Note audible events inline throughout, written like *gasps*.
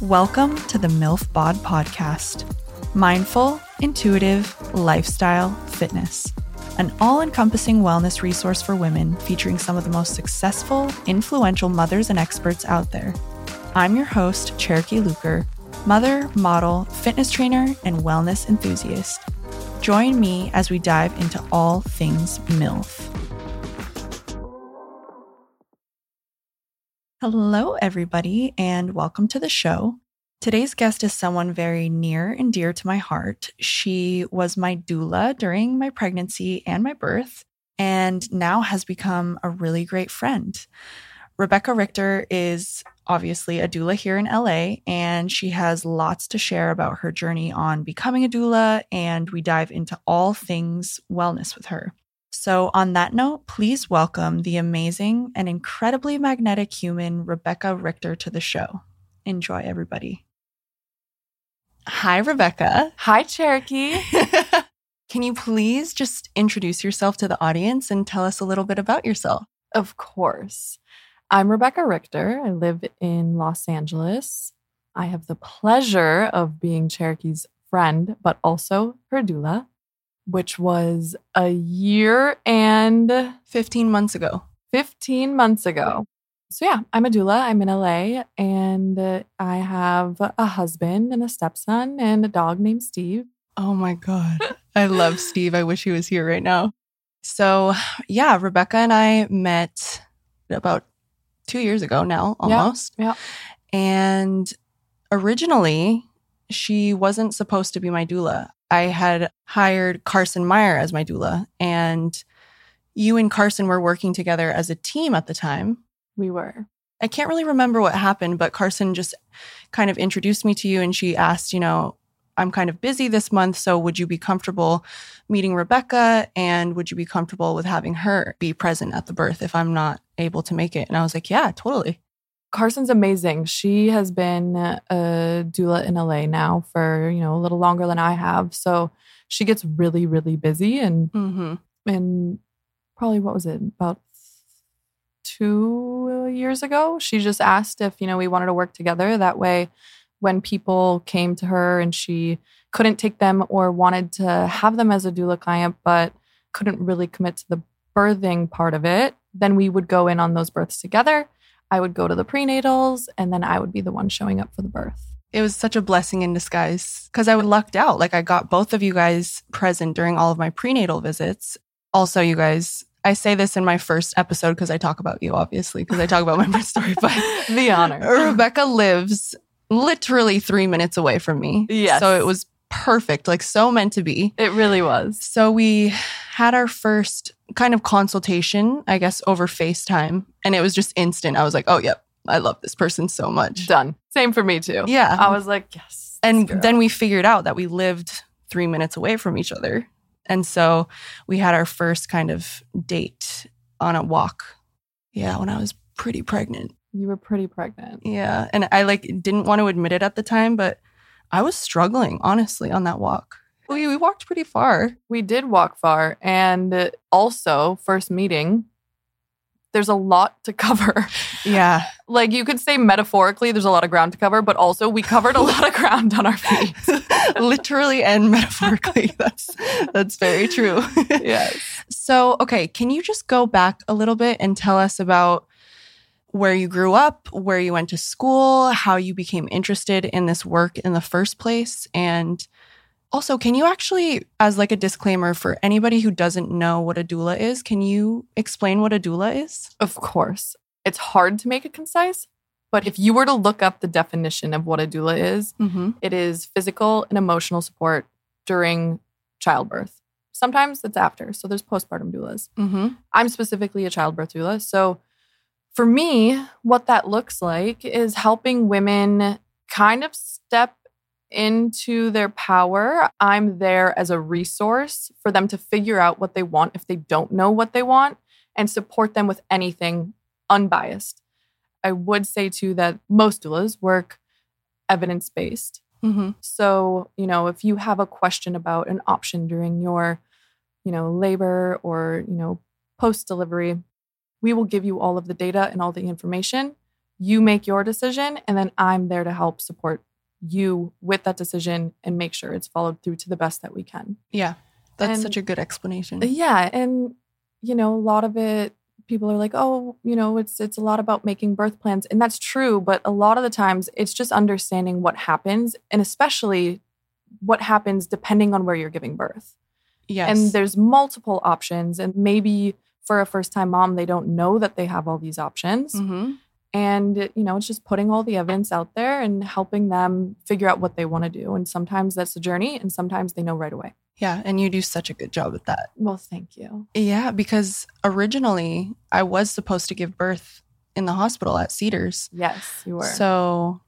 Welcome to the MILF Bod Podcast Mindful, Intuitive Lifestyle Fitness, an all encompassing wellness resource for women featuring some of the most successful, influential mothers and experts out there. I'm your host, Cherokee Luker, mother, model, fitness trainer, and wellness enthusiast. Join me as we dive into all things MILF. Hello, everybody, and welcome to the show. Today's guest is someone very near and dear to my heart. She was my doula during my pregnancy and my birth, and now has become a really great friend. Rebecca Richter is obviously a doula here in LA, and she has lots to share about her journey on becoming a doula, and we dive into all things wellness with her. So, on that note, please welcome the amazing and incredibly magnetic human Rebecca Richter to the show. Enjoy, everybody. Hi, Rebecca. Hi, Cherokee. *laughs* Can you please just introduce yourself to the audience and tell us a little bit about yourself? Of course. I'm Rebecca Richter. I live in Los Angeles. I have the pleasure of being Cherokee's friend, but also her doula, which was a year and 15 months ago. 15 months ago. So, yeah, I'm a doula. I'm in LA and I have a husband and a stepson and a dog named Steve. Oh my God. I love Steve. I wish he was here right now. So, yeah, Rebecca and I met about two years ago now, almost. Yeah. And originally, she wasn't supposed to be my doula. I had hired Carson Meyer as my doula, and you and Carson were working together as a team at the time. We were. I can't really remember what happened, but Carson just kind of introduced me to you and she asked, you know, I'm kind of busy this month, so would you be comfortable meeting Rebecca and would you be comfortable with having her be present at the birth if I'm not able to make it? And I was like, yeah, totally. Carson's amazing. She has been a doula in LA now for, you know, a little longer than I have. So she gets really, really busy and Mm-hmm. and probably what was it, about two years ago, she just asked if, you know, we wanted to work together. That way when people came to her and she couldn't take them or wanted to have them as a doula client, but couldn't really commit to the birthing part of it, then we would go in on those births together. I would go to the prenatals and then I would be the one showing up for the birth. It was such a blessing in disguise because I would lucked out. Like I got both of you guys present during all of my prenatal visits. Also, you guys, I say this in my first episode because I talk about you, obviously, because I talk about my birth story, but *laughs* the honor. *laughs* Rebecca lives literally three minutes away from me. Yes. So it was perfect, like so meant to be. It really was. So we had our first kind of consultation, I guess, over FaceTime. And it was just instant. I was like, oh, yep, I love this person so much. Done. Same for me too. Yeah. I was like, yes. and girl. then we figured out that we lived three minutes away from each other. And so we had our first kind of date on a walk. Yeah, when I was pretty pregnant. you were pretty pregnant. Yeah. And I like didn't want to admit it at the time, but I was struggling, honestly, on that walk. We, we walked pretty far. We did walk far. And also, first meeting, there's a lot to *laughs* cover. Yeah. like you could say metaphorically, there's a lot of ground to cover, but also we covered a lot of ground on our feet. *laughs* Literally and metaphorically. *laughs* That's that's very true. yes. So, okay, can you just go back a little bit and tell us about where you grew up, where you went to school, how you became interested in this work in the first place, and also, can you actually, as like a disclaimer for anybody who doesn't know what a doula is, can you explain what a doula is? Of course. It's hard to make it concise, but if you were to look up the definition of what a doula is, Mm-hmm. it is physical and emotional support during childbirth. Sometimes it's after. So there's postpartum doulas. Mm-hmm. I'm specifically a childbirth doula. So for me, what that looks like is helping women kind of step into their power. I'm there as a resource for them to figure out what they want if they don't know what they want and support them with anything unbiased. I would say too that most doulas work evidence based. Mm-hmm. So, you know, if you have a question about an option during your, you know, labor or, you know, post delivery, we will give you all of the data and all the information. you make your decision, and then I'm there to help support you with that decision and make sure it's followed through to the best that we can. Yeah. That's And- such a good explanation. Yeah, and you know, a lot of it people are like, "Oh, you know, it's it's a lot about making birth plans." And that's true, but a lot of the times it's just understanding what happens and especially what happens depending on where you're giving birth. Yes. And there's multiple options and maybe for a first-time mom they don't know that they have all these options. hmm And you know, it's just putting all the evidence out there and helping them figure out what they want to do. And sometimes that's a journey and sometimes they know right away. Yeah. And you do such a good job at that. Well, thank you. Yeah. Because originally I was supposed to give birth in the hospital at Cedars. Yes, you were. So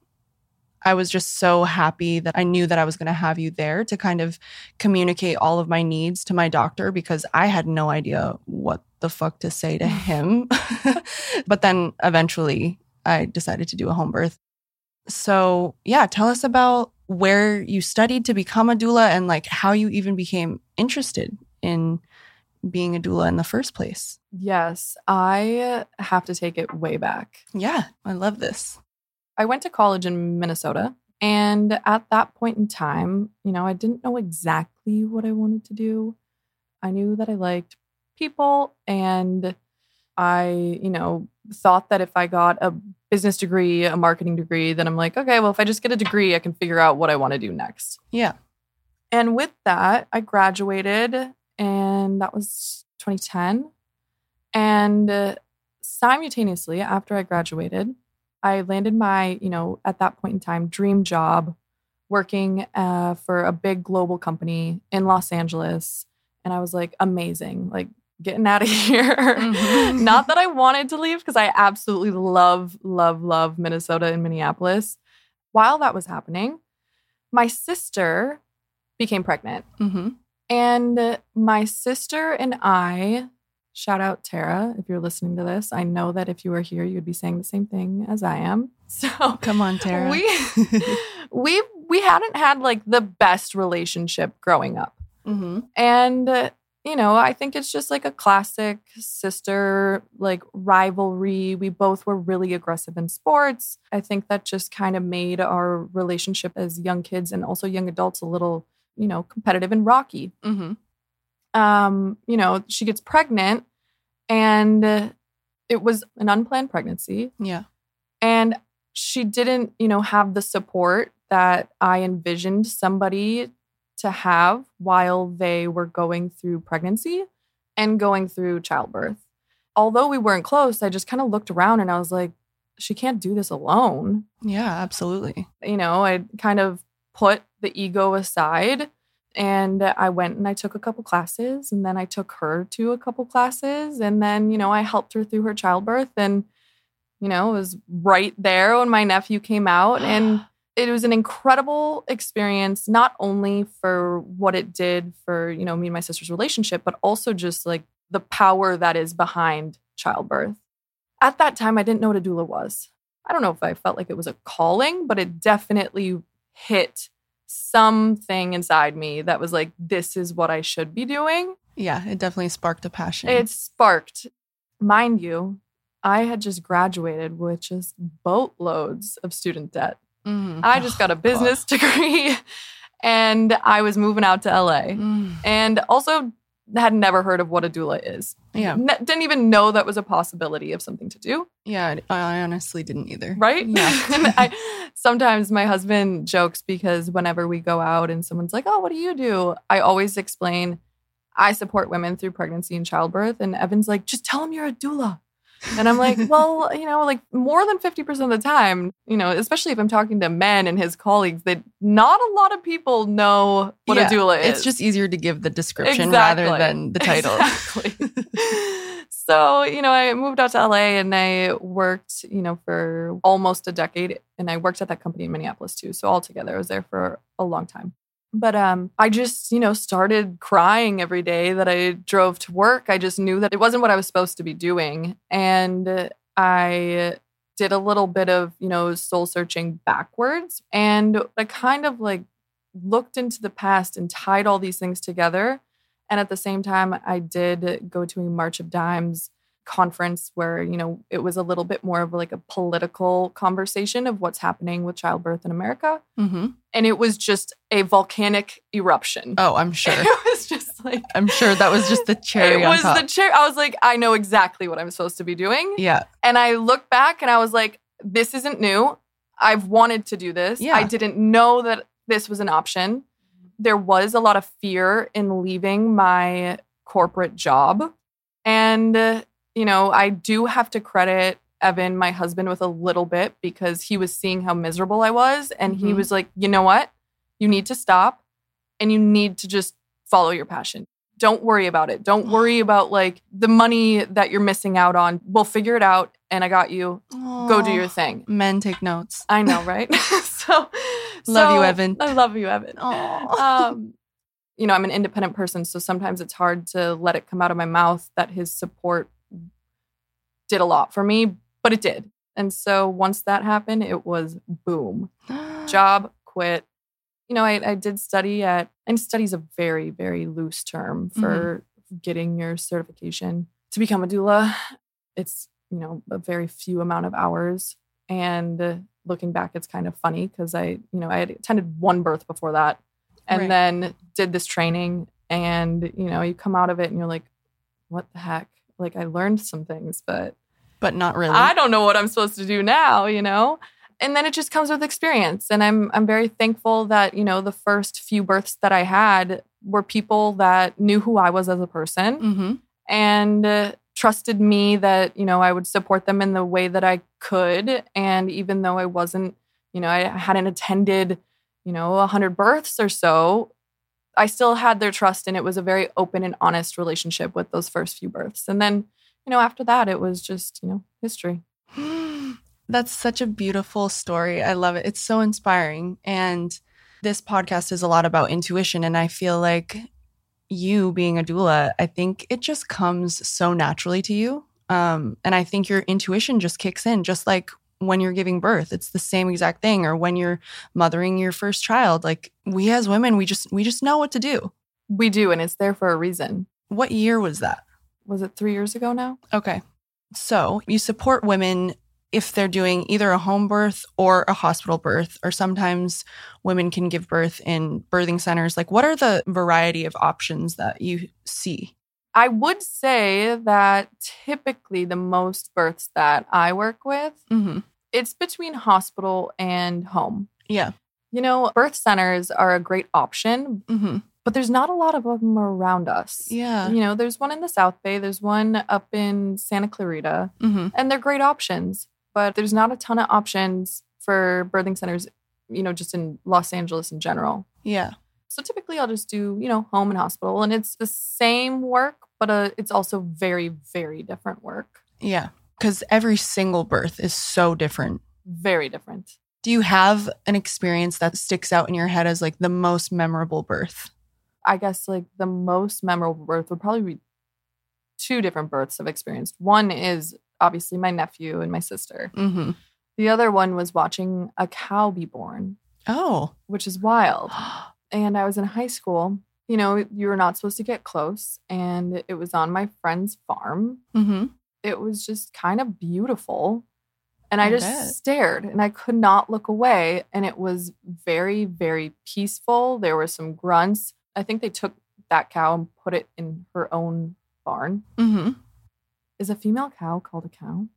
I was just so happy that I knew that I was going to have you there to kind of communicate all of my needs to my doctor because I had no idea what the fuck to say to mm. him. *laughs* but then eventually I decided to do a home birth. So, yeah, tell us about where you studied to become a doula and like how you even became interested in being a doula in the first place. Yes, I have to take it way back. Yeah, I love this. I went to college in Minnesota. And at that point in time, you know, I didn't know exactly what I wanted to do. I knew that I liked people and I, you know, thought that if I got a business degree, a marketing degree, then I'm like, okay, well, if I just get a degree, I can figure out what I want to do next. Yeah. And with that, I graduated, and that was 2010. And uh, simultaneously, after I graduated, I landed my, you know, at that point in time, dream job working uh, for a big global company in Los Angeles. And I was like, amazing, like getting out of *laughs* here. Mhm. Not that I wanted to leave because I absolutely love, love, love Minnesota and Minneapolis. While that was happening, my sister became pregnant. hmm And my sister and I, shout out Tara, if you're listening to this, I know that if you were here, you'd be saying the same thing as I am. *laughs* So Come on, Tara. we *laughs* we we hadn't had like the best relationship growing up. hmm And uh, you know, I think it's just like a classic sister like rivalry. We both were really aggressive in sports. I think that just kind of made our relationship as young kids and also young adults a little, you know, competitive and rocky. hmm Um, you know, she gets pregnant and uh, it was an unplanned pregnancy Yeah. and she didn't you know have the support that i envisioned somebody to have while they were going through pregnancy and going through childbirth although we weren't close i just kind of looked around and i was like she can't do this alone Yeah, absolutely. you know i kind of put the ego aside and i went and i took a couple classes and then i took her to a couple classes and then you know i helped her through her childbirth and you know it was right there when my nephew came out and *gasps* it was an incredible experience not only for what it did for you know me and my sister's relationship but also just like the power that is behind childbirth. At that time i didn't know what a doula was. I don't know if i felt like it was a calling but it definitely hit something inside me that was like this is what i should be doing yeah, it definitely sparked a passion. it sparked mind you i had just graduated with just boatloads of student debt Mhm. I just got a *sighs* business *laughs* degree and I was moving out to LA Mm. and also had never heard of what a doula is. Yeah. Ne- didn't even know that was a possibility of something to do, Yeah, I honestly didn't either. right? Yeah. *laughs* I, sometimes my husband jokes because whenever we go out and someone's like, "Oh, what do you do?" I always explain I support women through pregnancy and childbirth and Evan's like, "Just tell him you're a doula." And I'm like, well, you know, like more than 50% of the time, you know, especially if I'm talking to men and his colleagues, that not a lot of people know what Yeah, a doula is. It's just easier to give the description rather than the title. Exactly. *laughs* so, you know, I moved out to LA and I worked, you know, for almost a decade. And I worked at that company in Minneapolis too. So altogether, I was there for a long time. But um, I just, you know, started crying every day that I drove to work. I just knew that it wasn't what I was supposed to be doing. And I did a little bit of, you know, soul searching backwards. And I kind of like looked into the past and tied all these things together. And at the same time, I did go to a March of Dimes conference where, you know, it was a little bit more of like a political conversation of what's happening with childbirth in America. Mm-hmm. And it was just a volcanic eruption. Oh, I'm *laughs* sure. It was just like I'm sure that was just the *laughs* cherry it was top. the chair. I was like, I know exactly what I'm supposed to be doing. yeah. And I look back and I was like, this isn't new. I've wanted to do this. Yeah. I didn't know that this was an option. There was a lot of fear in leaving my corporate job. And, uh, you know, I do have to credit Evan, my husband, with a little bit because he was seeing how miserable I was. And he Mhm. was like, you know what? You need to stop and you need to just follow your passion. Don't worry about it. Don't worry *sighs* about like the money that you're missing out on. We'll figure it out. And I got you. Go do your thing. Men take notes. I know, *laughs* right? *laughs* so Love you, Evan. I love you, Evan. Um, you know, I'm an independent person, so sometimes it's hard to let it come out of my mouth that his support did a lot for me, but it did. And so once that happened, it was boom. *gasps* Job, quit. You know, I, I did study at, and study is a very, very loose term for mm-hmm. getting your certification to become a doula. It's, you know, a very few amount of hours. And looking back, it's kind of funny because I, you know, I had attended one birth before that and Right. then did this training. And, you know, you come out of it and you're like, what the heck? Like, I learned some things, but but not really. I don't know what I'm supposed to do now, you know? And then it just comes with experience. And I'm I'm very thankful that, you know, the first few births that I had were people that knew who I was as a person mm-hmm. and uh, trusted me that, you know, I would support them in the way that I could. And even though I wasn't, you know, I hadn't attended, you know, 100 births or so, I still had their trust and it was a very open and honest relationship with those first few births. And then, you know, after that, it was just, you know, history. *gasps* That's such a beautiful story. I love it. It's so inspiring. And this podcast is a lot about intuition. And I feel like you being a doula, I think it just comes so naturally to you. Um, and I think your intuition just kicks in, just like when you're giving birth. It's the same exact thing, or when you're mothering your first child. Like we as women, we just we just know what to do. We do, and it's there for a reason. What year was that? Was it three years ago now? Okay. So you support women if they're doing either a home birth or a hospital birth, or sometimes women can give birth in birthing centers. Like, what are the variety of options that you see? I would say that typically the most births that I work with, Mm-hmm. it's between hospital and home. Yeah. You know, birth centers are a great option, Mm-hmm. But there's not a lot of them around us. Yeah. You know, there's one in the South Bay, there's one up in Santa Clarita, Mm-hmm. and they're great options, but there's not a ton of options for birthing centers, you know, just in Los Angeles in general. Yeah. So typically I'll just do, you know, home and hospital, and it's the same work, but uh, it's also very, very different work. Yeah. Because every single birth is so different. Very different. Do you have an experience that sticks out in your head as like the most memorable birth? I guess like the most memorable birth would probably be two different births I've experienced. One is obviously my nephew and my sister. Mm-hmm. The other one was watching a cow be born, Oh. which is wild. *gasps* And I was in high school. You know, you were not supposed to get close, and it was on my friend's farm. mm-hmm. It was just kind of beautiful. And I, I just bet. stared and I could not look away. And it was very, very peaceful. There were some grunts. I think they took that cow and put it in her own barn. Mm-hmm. Is a female cow called a cow?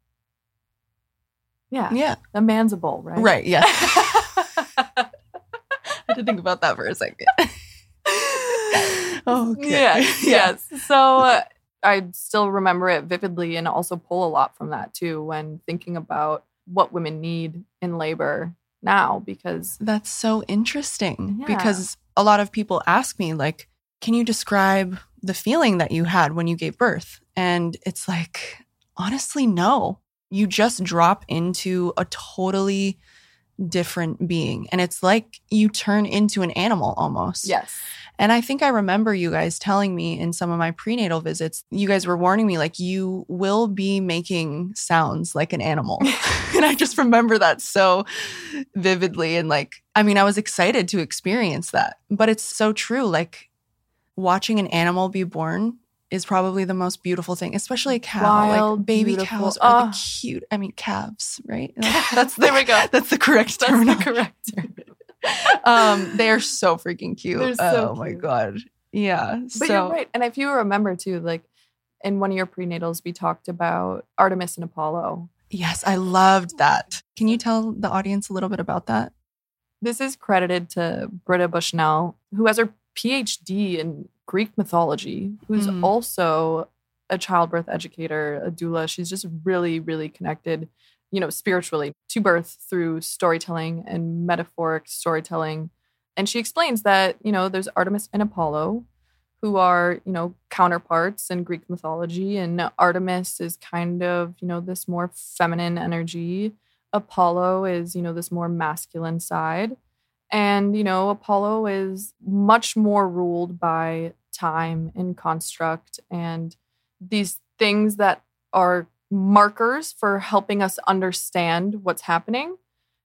Yeah. Yeah. A man's a bull, right? Right. Yeah. *laughs* I had to think about that for a second. *laughs* okay. Yes, *laughs* yes. So uh, I still remember it vividly and also pull a lot from that too when thinking about what women need in labor now because That's so interesting Yeah. because a lot of people ask me, like, can you describe the feeling that you had when you gave birth? And it's like, honestly, no. You just drop into a totally different being. And it's like you turn into an animal almost. yes. And I think I remember you guys telling me in some of my prenatal visits, you guys were warning me, like, you will be making sounds like an animal. *laughs* *laughs* and I just remember that so vividly. And like, I mean, I was excited to experience that, but it's so true. Like, watching an animal be born is probably the most beautiful thing, especially a cow. Wild, like baby beautiful. cows are Ah. the cute. I mean, calves, right? *laughs* That's- there we go. *laughs* That's the correct That's the correct *laughs* term. um, they are so freaking cute. So oh my god. Yeah. But so you're right. And if you remember too, like in one of your prenatals, we talked about Artemis and Apollo. yes, I loved that. Can you tell the audience a little bit about that? This is credited to Britta Bushnell, who has her PhD in Greek mythology, who's Mm. also a childbirth educator, a doula. She's just really, really connected, you know, spiritually to birth through storytelling and metaphoric storytelling. And she explains that, you know, there's Artemis and Apollo, who are, you know, counterparts in Greek mythology. And Artemis is kind of, you know, this more feminine energy. Apollo is, you know, this more masculine side. And, you know, Apollo is much more ruled by time and construct and these things that are markers for helping us understand what's happening.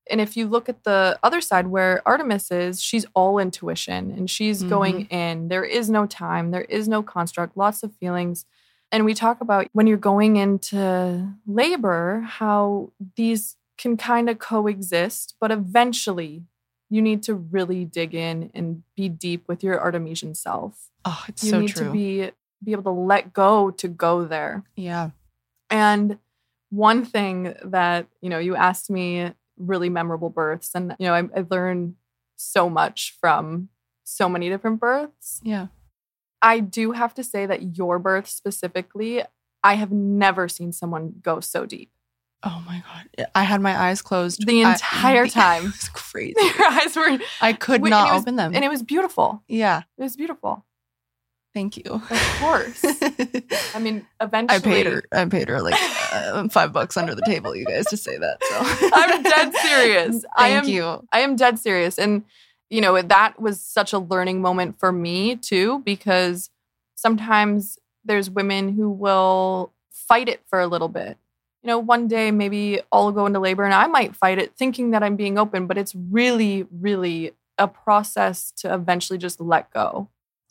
And if you look at the other side where Artemis is, she's all intuition and she's mm-hmm. going in. There is no time, there is no construct, lots of feelings. And we talk about when you're going into labor, how these can kind of coexist, but eventually you need to really dig in and be deep with your Artemisian self. Oh, it's. You so need true. to be be able to let go to go there. yeah. And one thing that, you know, you asked me really memorable births and you know, I, I learned so much from so many different births. Yeah. I do have to say that your birth specifically, I have never seen someone go so deep. Oh my god. I had my eyes closed The I- entire *laughs* It time. was crazy. *laughs* Your eyes were I could and not was- open them. and it was beautiful. yeah. It was beautiful. Thank you. Of course. *laughs* I mean, eventually I paid her. I paid her like uh, five bucks under the table. You guys to say that. So I'm dead serious. Thank I am you. I am dead serious. And, you know, that was such a learning moment for me too, because sometimes there's women who will fight it for a little bit. You know, one day maybe I'll go into labor and I might fight it thinking that I'm being open, but it's really, really a process to eventually just let go.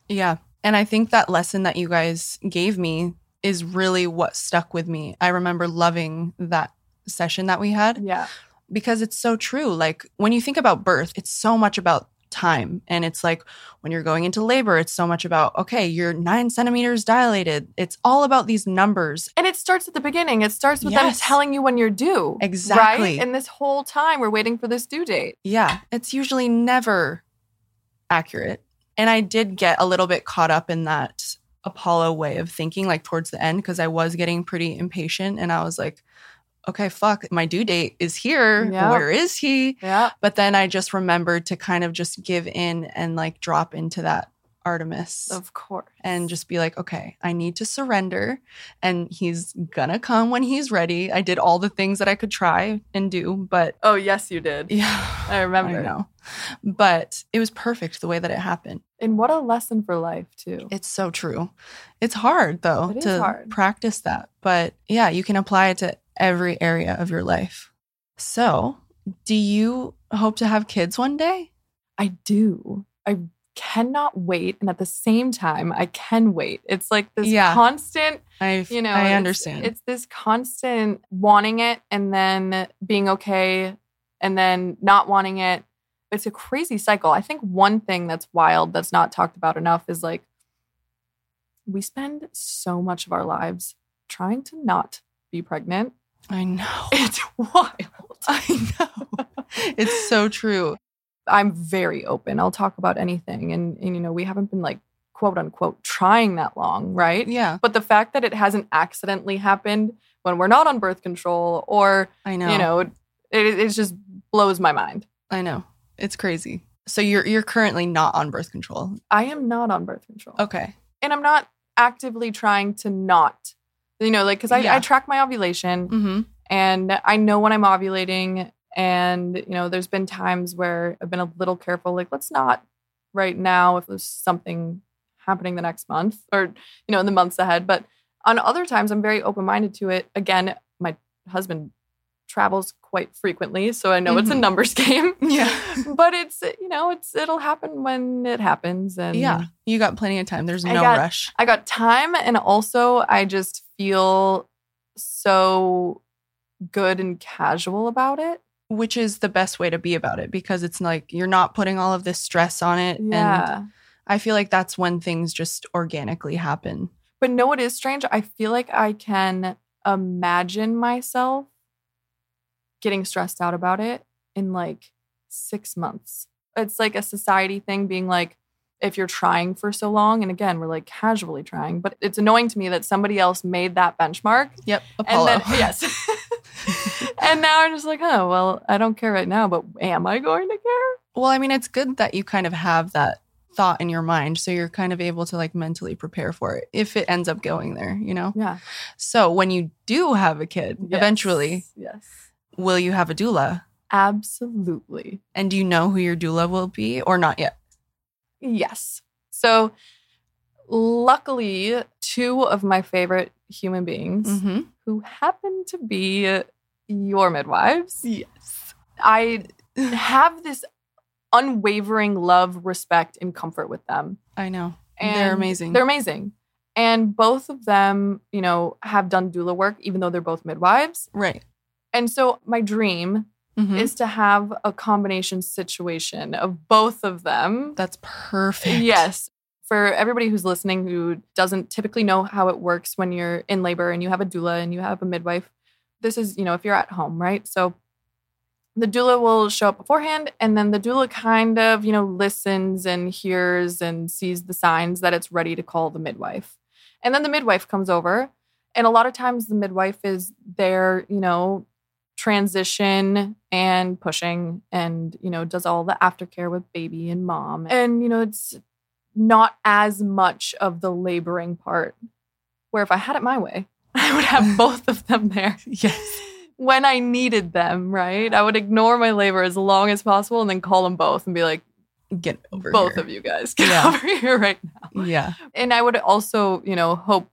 Yeah. And I think that lesson that you guys gave me is really what stuck with me. I remember loving that session that we had Yeah. because it's so true. Like when you think about birth, it's so much about time. And it's like when you're going into labor, it's so much about, okay, you're nine centimeters dilated. It's all about these numbers. And it starts at the beginning. It starts with them telling you when you're due. Exactly. Right? And this whole time we're waiting for this due date. Yeah. It's usually never accurate. And I did get a little bit caught up in that Apollo way of thinking, like towards the end, because I was getting pretty impatient and I was like, okay, fuck, my due date is here. Yeah. Where is he? Yeah. But then I just remembered to kind of just give in and like drop into that Artemis Of course. and just be like, okay, I need to surrender and he's gonna come when he's ready. I did all the things that I could try and do, but Oh, yes, you did. yeah, I remember. I know. But it was perfect the way that it happened. And what a lesson for life, too. It's so true. It's hard though It to hard. practice that. But yeah, you can apply it to every area of your life. So, do you hope to have kids one day? I do. I cannot wait. And at the same time, I can wait. It's like this Yeah. constant, I you know, I it's- understand. It's this constant wanting it and then being okay and then not wanting it. It's a crazy cycle. I think one thing that's wild that's not talked about enough is like we spend so much of our lives trying to not be pregnant. I know. *laughs* It's wild. I know. it's so true. I'm very open. I'll talk about anything. And, and, you know, we haven't been like quote unquote trying that long, right? Yeah, But the fact that it hasn't accidentally happened when we're not on birth control or, I know. you know, it, it, it just blows my mind. I know. It's crazy. So you're you're currently not on birth control. I am not on birth control. Okay. And I'm not actively trying to not, you know, like, because I, Yeah. I track my ovulation Mm-hmm. and I know when I'm ovulating. And, you know, there's been times where I've been a little careful, like, let's not right now if there's something happening the next month or, you know, in the months ahead. But on other times, I'm very open minded to it. Again, my husband travels quite frequently, so I know it's a Mhm. numbers *laughs* game. Yeah. but it's you know it's it'll happen when it happens, and Yeah. You got plenty of time. There's I no got- rush. I got time, and also I just feel so good and casual about it. Which is the best way to be about it because it's like you're not putting all of this stress on it. And Yeah. I feel like that's when things just organically happen. But no, it is strange. I feel like I can imagine myself getting stressed out about it in like six months. It's like a society thing being like, if you're trying for so long, and again, we're like casually trying, but it's annoying to me that somebody else made that benchmark. Yep. Apollo. And then, *laughs* yes. *laughs* and now I'm just like, oh, well, I don't care right now, but am I going to care? Well, I mean, it's good that you kind of have that thought in your mind. So you're kind of able to like mentally prepare for it if it ends up going there, you know? Yeah. So when you do have a kid, eventually, Yes. Will you have a doula? Absolutely. And do you know who your doula will be or not yet? Yes. So, luckily, two of my favorite human beings Mm-hmm. who happen to be your midwives, Yes. I have this unwavering love, respect, and comfort with them. I know. And They're amazing. They're amazing. And both of them, you know, have done doula work, even though they're both midwives. right. And so, my dream Mhm. is to have a combination situation of both of them That's perfect. Yes. For everybody who's listening who doesn't typically know how it works when you're in labor and you have a doula and you have a midwife, this is, you know, if you're at home, right? So the doula will show up beforehand and then the doula kind of, you know, listens and hears and sees the signs that it's ready to call the midwife. And then the midwife comes over and a lot of times the midwife is there, you know, transition and pushing and you know does all the aftercare with baby and mom and you know it's not as much of the laboring part where if i had it my way *laughs* i would have both of them there *laughs* Yes. when i needed them right i would ignore my labor as long as possible and then call them both and be like Get over both here. of you guys get Yeah. over here right now Yeah. and I would also, you know, hope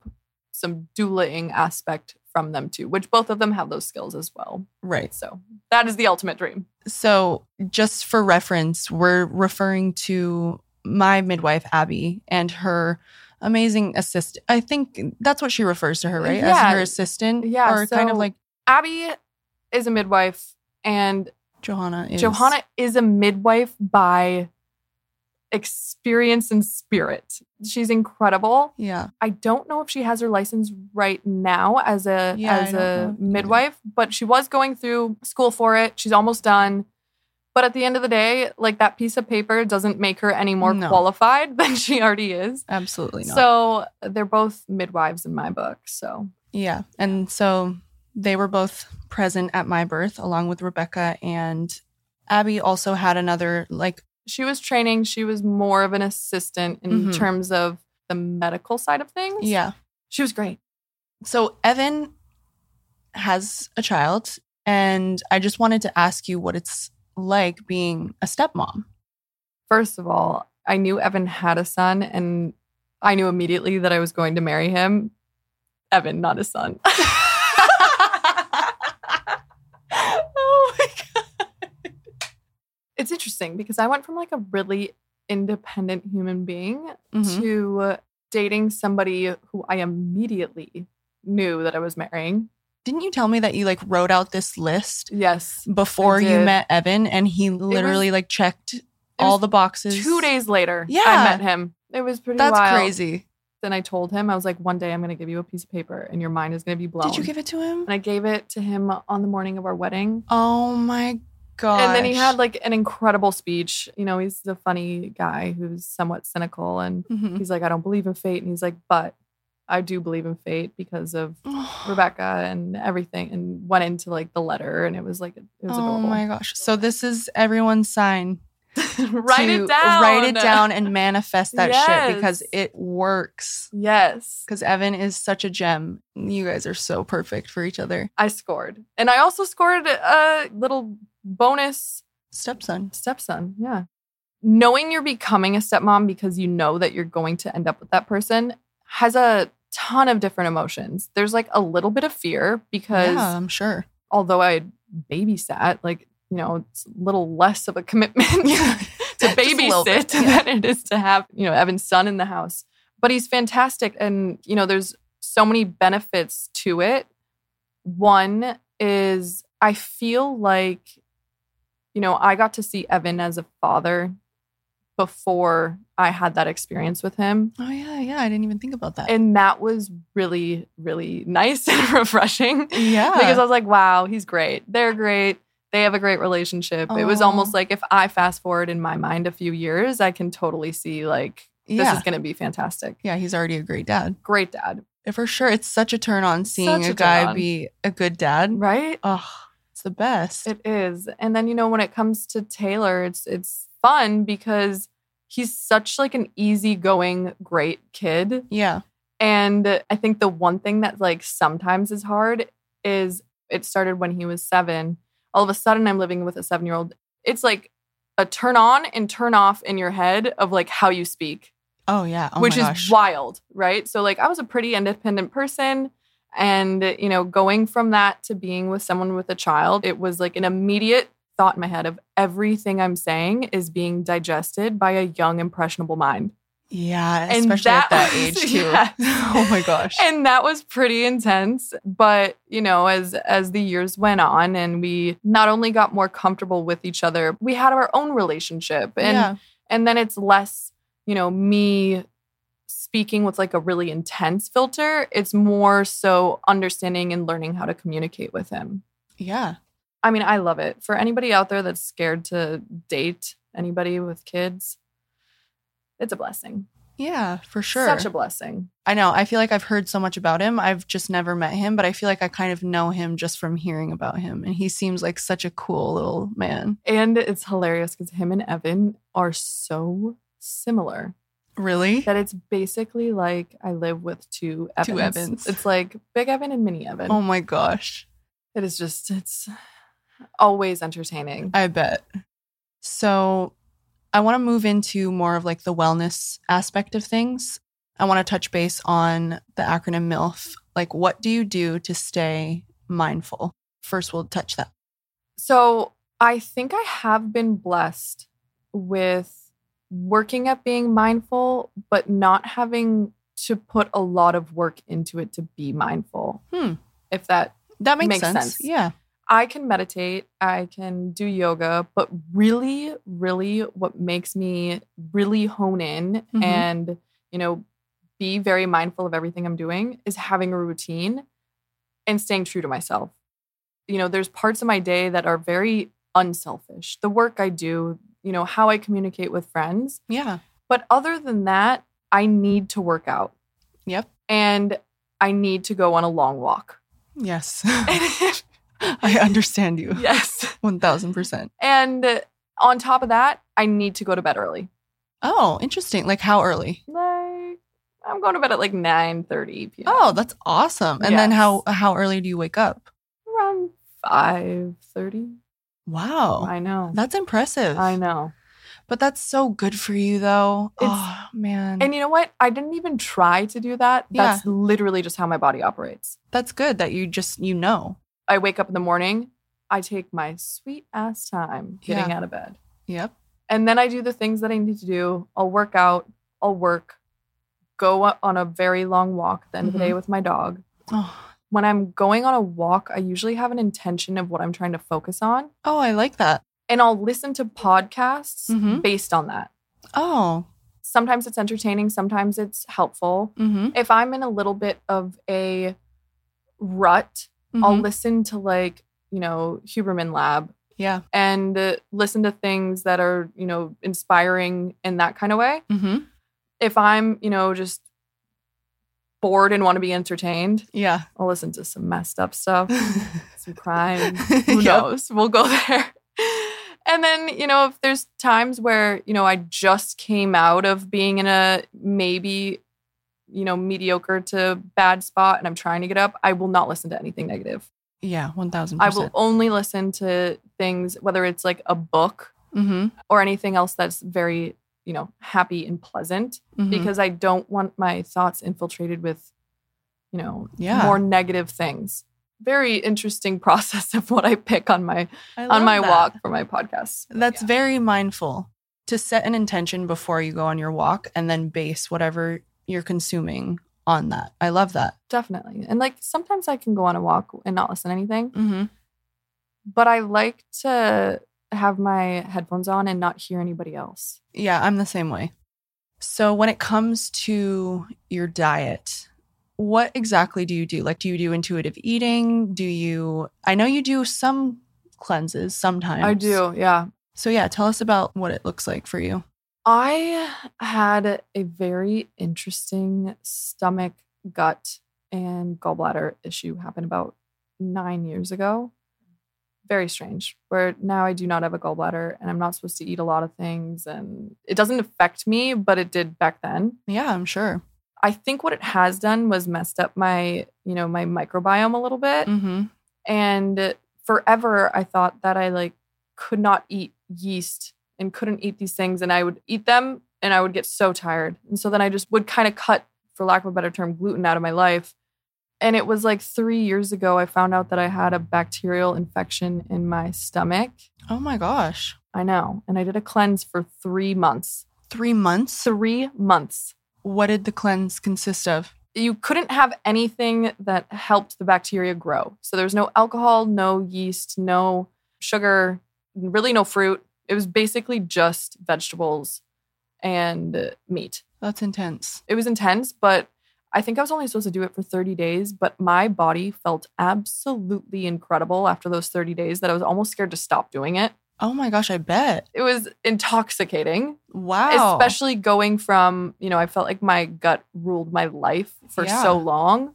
some doulaing aspect from them too, which both of them have those skills as well. Right. So that is the ultimate dream. So, just for reference, we're referring to my midwife, Abby, and her amazing assistant. I think that's what she refers to her, right? As her assistant. Yeah, Or kind of like Abby is a midwife, and Johanna is. Johanna is a midwife by experience and spirit. She's incredible. Yeah. I don't know if she has her license right now as a Yeah, as know a midwife, but she was going through school for it. She's almost done. But at the end of the day, like that piece of paper doesn't make her any more No. qualified *laughs* than she already is. Absolutely not. So they're both midwives in my book. So Yeah. And so they were both present at my birth along with Rebecca and Abby also had another like she was training. She was more of an assistant in Mhm. terms of the medical side of things. yeah. She was great. So Evan has a child and I just wanted to ask you what it's like being a stepmom. First of all, I knew Evan had a son, and I knew immediately that I was going to marry him. Evan, not his son. *laughs* oh my God. It's interesting because I went from like a really independent human being Mhm. to dating somebody who I immediately knew that I was marrying. Didn't you tell me that you like wrote out this list Yes. before you met Evan and he literally like checked all the boxes? Two days later, Yeah. I met him. It was pretty That's wild. crazy. Then I told him, I was like, one day I'm going to give you a piece of paper and your mind is going to be blown. Did you give it to him? And I gave it to him on the morning of our wedding. Oh my god. And then he had like an incredible speech. You know, he's the funny guy who's somewhat cynical. And Mhm. he's like, I don't believe in fate. And he's like, but I do believe in fate because of *sighs* Rebecca and everything. And went into like the letter. And it was like, it was adorable. Oh adorable. my gosh. So this is everyone's sign. *laughs* write it down. Write it down and manifest that shit because it works. Yes. Because Evan is such a gem. You guys are so perfect for each other. I scored. And I also scored a little bonus Stepson. stepson. Yeah. Knowing you're becoming a stepmom because you know that you're going to end up with that person has a ton of different emotions. There's like a little bit of fear because Yeah, I'm sure. although I babysat. Like, you know, it's a little less of a commitment *laughs* to *laughs* Just a little babysit bit, yeah. than it is to have, you know, Evan's son in the house. But he's fantastic. And, you know, there's so many benefits to it. One is I feel like, you know, I got to see Evan as a father before I had that experience with him. Oh yeah, yeah. I didn't even think about that. And that was really, really nice *laughs* and refreshing yeah. because I was like, wow, he's great. They're great. They have a great relationship. It was almost like if I fast forward in my mind a few years, I can totally see like this yeah. is going to be fantastic. yeah, he's already a great dad. Great dad, For sure. It's such a turn on seeing Such a a guy be a good dad. right? Oh, it's the best. It is. And then you know when it comes to Taylor, it's it's fun because he's such like an easygoing great kid. yeah. And I think the one thing that like sometimes is hard is it started when he was 7. All of a sudden I'm living with a 7-year-old. It's like a turn on and turn off in your head of like how you speak Oh yeah. Oh which is gosh. wild, right? So like I was a pretty independent person and you know, going from that to being with someone with a child, it was like an immediate thought in my head of everything I'm saying is being digested by a young impressionable mind. Yeah, And especially at that that was- age *laughs* too. yes. *laughs* oh my gosh. And that was pretty intense, but you know, as as the years went on and we not only got more comfortable with each other, we had our own relationship and yeah. and then it's less you know me speaking with like a really intense filter it's more so understanding and learning how to communicate with him Yeah. i mean i love it for anybody out there that's scared to date anybody with kids it's a blessing Yeah, for sure. such a blessing I know. I feel like I've heard so much about him. I've just never met him, but I feel like I kind of know him just from hearing about him. And he seems like such a cool little man. and it's hilarious because him and evan are so similar Really? that it's basically like i live with two evans, Two Evans. it's like big evan and mini evan Oh my gosh. It is just, it's always entertaining. I bet. So I want to move into more of like the wellness aspect of things. I want to touch base on the acronym MILF. Like, what do you do to stay mindful? First, we'll touch that. So I think I have been blessed with working at being mindful, but not having to put a lot of work into it to be mindful. Hmm. If that, That makes, Makes sense. sense. Yeah. I can meditate, I can do yoga, but really, really what makes me really hone in Mhm. and, you know, be very mindful of everything I'm doing is having a routine and staying true to myself. You know, there's parts of my day that are very unselfish. The work I do, you know, how I communicate with friends. Yeah. But other than that, I need to work out Yep. and I need to go on a long walk. Yes. *laughs* I understand you. yes. 1000%. And on top of that, I need to go to bed early. Oh, interesting. Like, how early? Like I'm going to bed at like 9 30 p.m. Oh, that's awesome. And then how how early do you wake up? around 5 30. Wow. I know. That's impressive. I know. But that's so good for you though. It's- oh man. And you know what? I didn't even try to do that. That's literally just how my body operates. that's good that you just you know. I wake up in the morning, I take my sweet ass time getting Yeah. out of bed. Yep. And then I do the things that I need to do. I'll work out, I'll work, go on a very long walk at the end of the day Mhm. with my dog. Oh, When I'm going on a walk, I usually have an intention of what I'm trying to focus on. oh I like that. And I'll listen to podcasts Mhm. based on that. Oh. Sometimes it's entertaining, sometimes it's helpful. Mm-hmm. If I'm in a little bit of a rut, I'll listen to like, you know, Huberman Lab Yeah. and uh, listen to things that are, you know, inspiring in that kind of way. Mm-hmm. If I'm, you know, just bored and want to be entertained, Yeah. I'll listen to some messed up stuff, *laughs* some crime. *laughs* Who Yep. knows? We'll go *laughs* there. And then, you know, if there's times where, you know, I just came out of being in a maybe, you know, mediocre to bad spot and I'm trying to get up, I will not listen to anything negative. Yeah. One thousand I will only listen to things, whether it's like a book Mm-hmm. or anything else that's very, you know, happy and pleasant Mhm. because I don't want my thoughts infiltrated with, you know, Yeah. more negative things. very interesting *laughs* process of what I pick on my on my that. walk for my podcast. That's very mindful to set an intention before you go on your walk and then base whatever you're consuming on that. I love that. Definitely. And like sometimes I can go on a walk and not listen to anything, Mm-hmm. but I like to have my headphones on and not hear anybody else. Yeah, I'm the same way. So, when it comes to your diet, what exactly do you do? Like, do you do intuitive eating? Do you, I know you do some cleanses sometimes. I do, yeah. So, yeah, tell us about what it looks like for you. I had a very interesting stomach, gut, and gallbladder issue happen about nine years ago. Very strange. Where now I do not have a gallbladder and I'm not supposed to eat a lot of things. And it doesn't affect me, but it did back then. Yeah, I'm sure. I think what it has done was messed up my, you know, my microbiome a little bit. Mm-hmm. And forever I thought that I like could not eat yeast and couldn't eat these things and I would eat them and I would get so tired. And so then I just would kind of cut for lack of a better term gluten out of my life. And it was like 3 years ago I found out that I had a bacterial infection in my stomach. Oh my gosh. I know. And I did a cleanse for 3 months. Three months? 3 months. What did the cleanse consist of? you couldn't have anything that helped the bacteria grow. So there was no alcohol, no yeast, no sugar, really no fruit. It was basically just vegetables and meat. That's intense. It was intense, but I think I was only supposed to do it for 30 days, but my body felt absolutely incredible after those 30 days that I was almost scared to stop doing it. Oh my gosh, I bet. It was intoxicating, Wow. especially going from, you know, I felt like my gut ruled my life for Yeah. so long.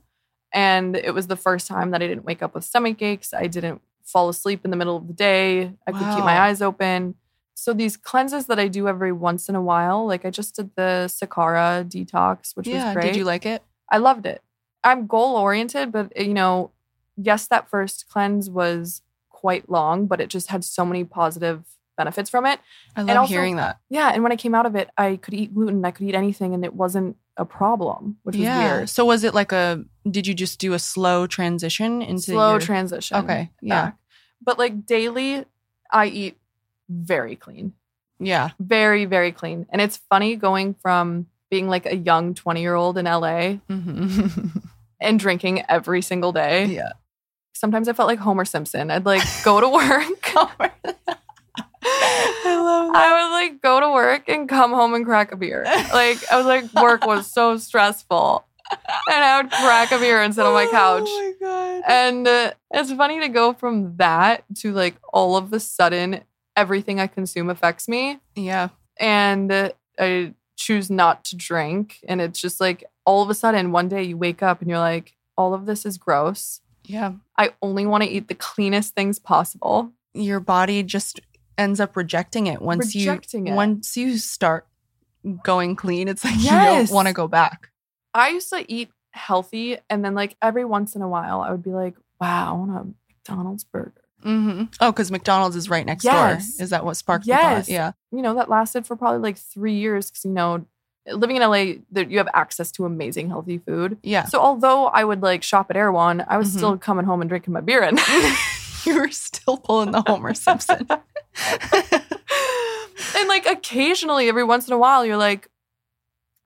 And it was the first time that I didn't wake up with stomach aches. I didn't fall asleep in the middle of the day. I could keep my eyes open. So these cleanses that I do every once in a while, like I just did the Sakara detox, which yeah. was great. Did you like it? I loved it. I'm goal oriented, but eh, you know, yes, that first cleanse was quite long, but it just had so many positive benefits from it. I love also- hearing that. Yeah, and when I came out of it, I could eat gluten, I could eat anything, and it wasn't a problem, which was yeah. weird. So was it like a? Did you just do a slow transition into Slow your- transition. Okay. Yeah. back. But like daily, I eat very clean, Yeah. very very clean, and it's funny going from being like a young 20 year old in LA Mm-hmm. *laughs* and drinking every single day. yeah. Sometimes I felt like Homer Simpson. I'd like go to work. *laughs* I love that. I would like go to work and come home and crack a beer. Like I was like work was so stressful, and I would crack a beer and sit on my couch. Oh my god. And uh, it's funny to go from that to like all of a sudden everything I consume affects me, Yeah. and uh, I choose not to drink, and it's just like all of a sudden one day you wake up and you're like, all of this is gross. Yeah. I only want to eat the cleanest things possible. Your body just ends up rejecting it once Rejecting you it. once you start going clean. It's like you don't want to go back. I used to eat healthy, and then like every once in a while, I would be like, "Wow, I want a McDonald's burger." Mm-hmm. Oh, because McDonald's is right next Yes. door. Is that what sparked Yes. the thought? Yeah. You know, that lasted for probably like three years because you know, living in LA, there, you have access to amazing healthy food. Yeah. So although I would like shop at Erewhon, I was Mhm. still coming home and drinking my beer. And *laughs* *laughs* you were still pulling the Homer Simpson. *laughs* and like occasionally, every once in a while, you're like,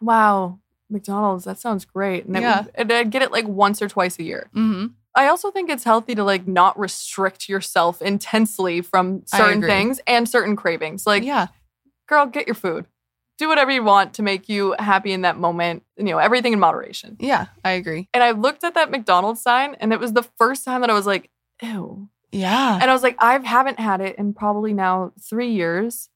"Wow, McDonald's, that sounds great." And, Yeah. would- and I'd get it like once or twice a year. mm-hmm. I also think it's healthy to like not restrict yourself intensely from certain things and certain cravings. Like, yeah. girl, get your food. Do whatever you want to make you happy in that moment. You know, everything in moderation. Yeah. I agree. And I looked at that McDonald's sign and it was the first time that I was like, ew. Yeah. And I was like, I haven't had it in probably now three years.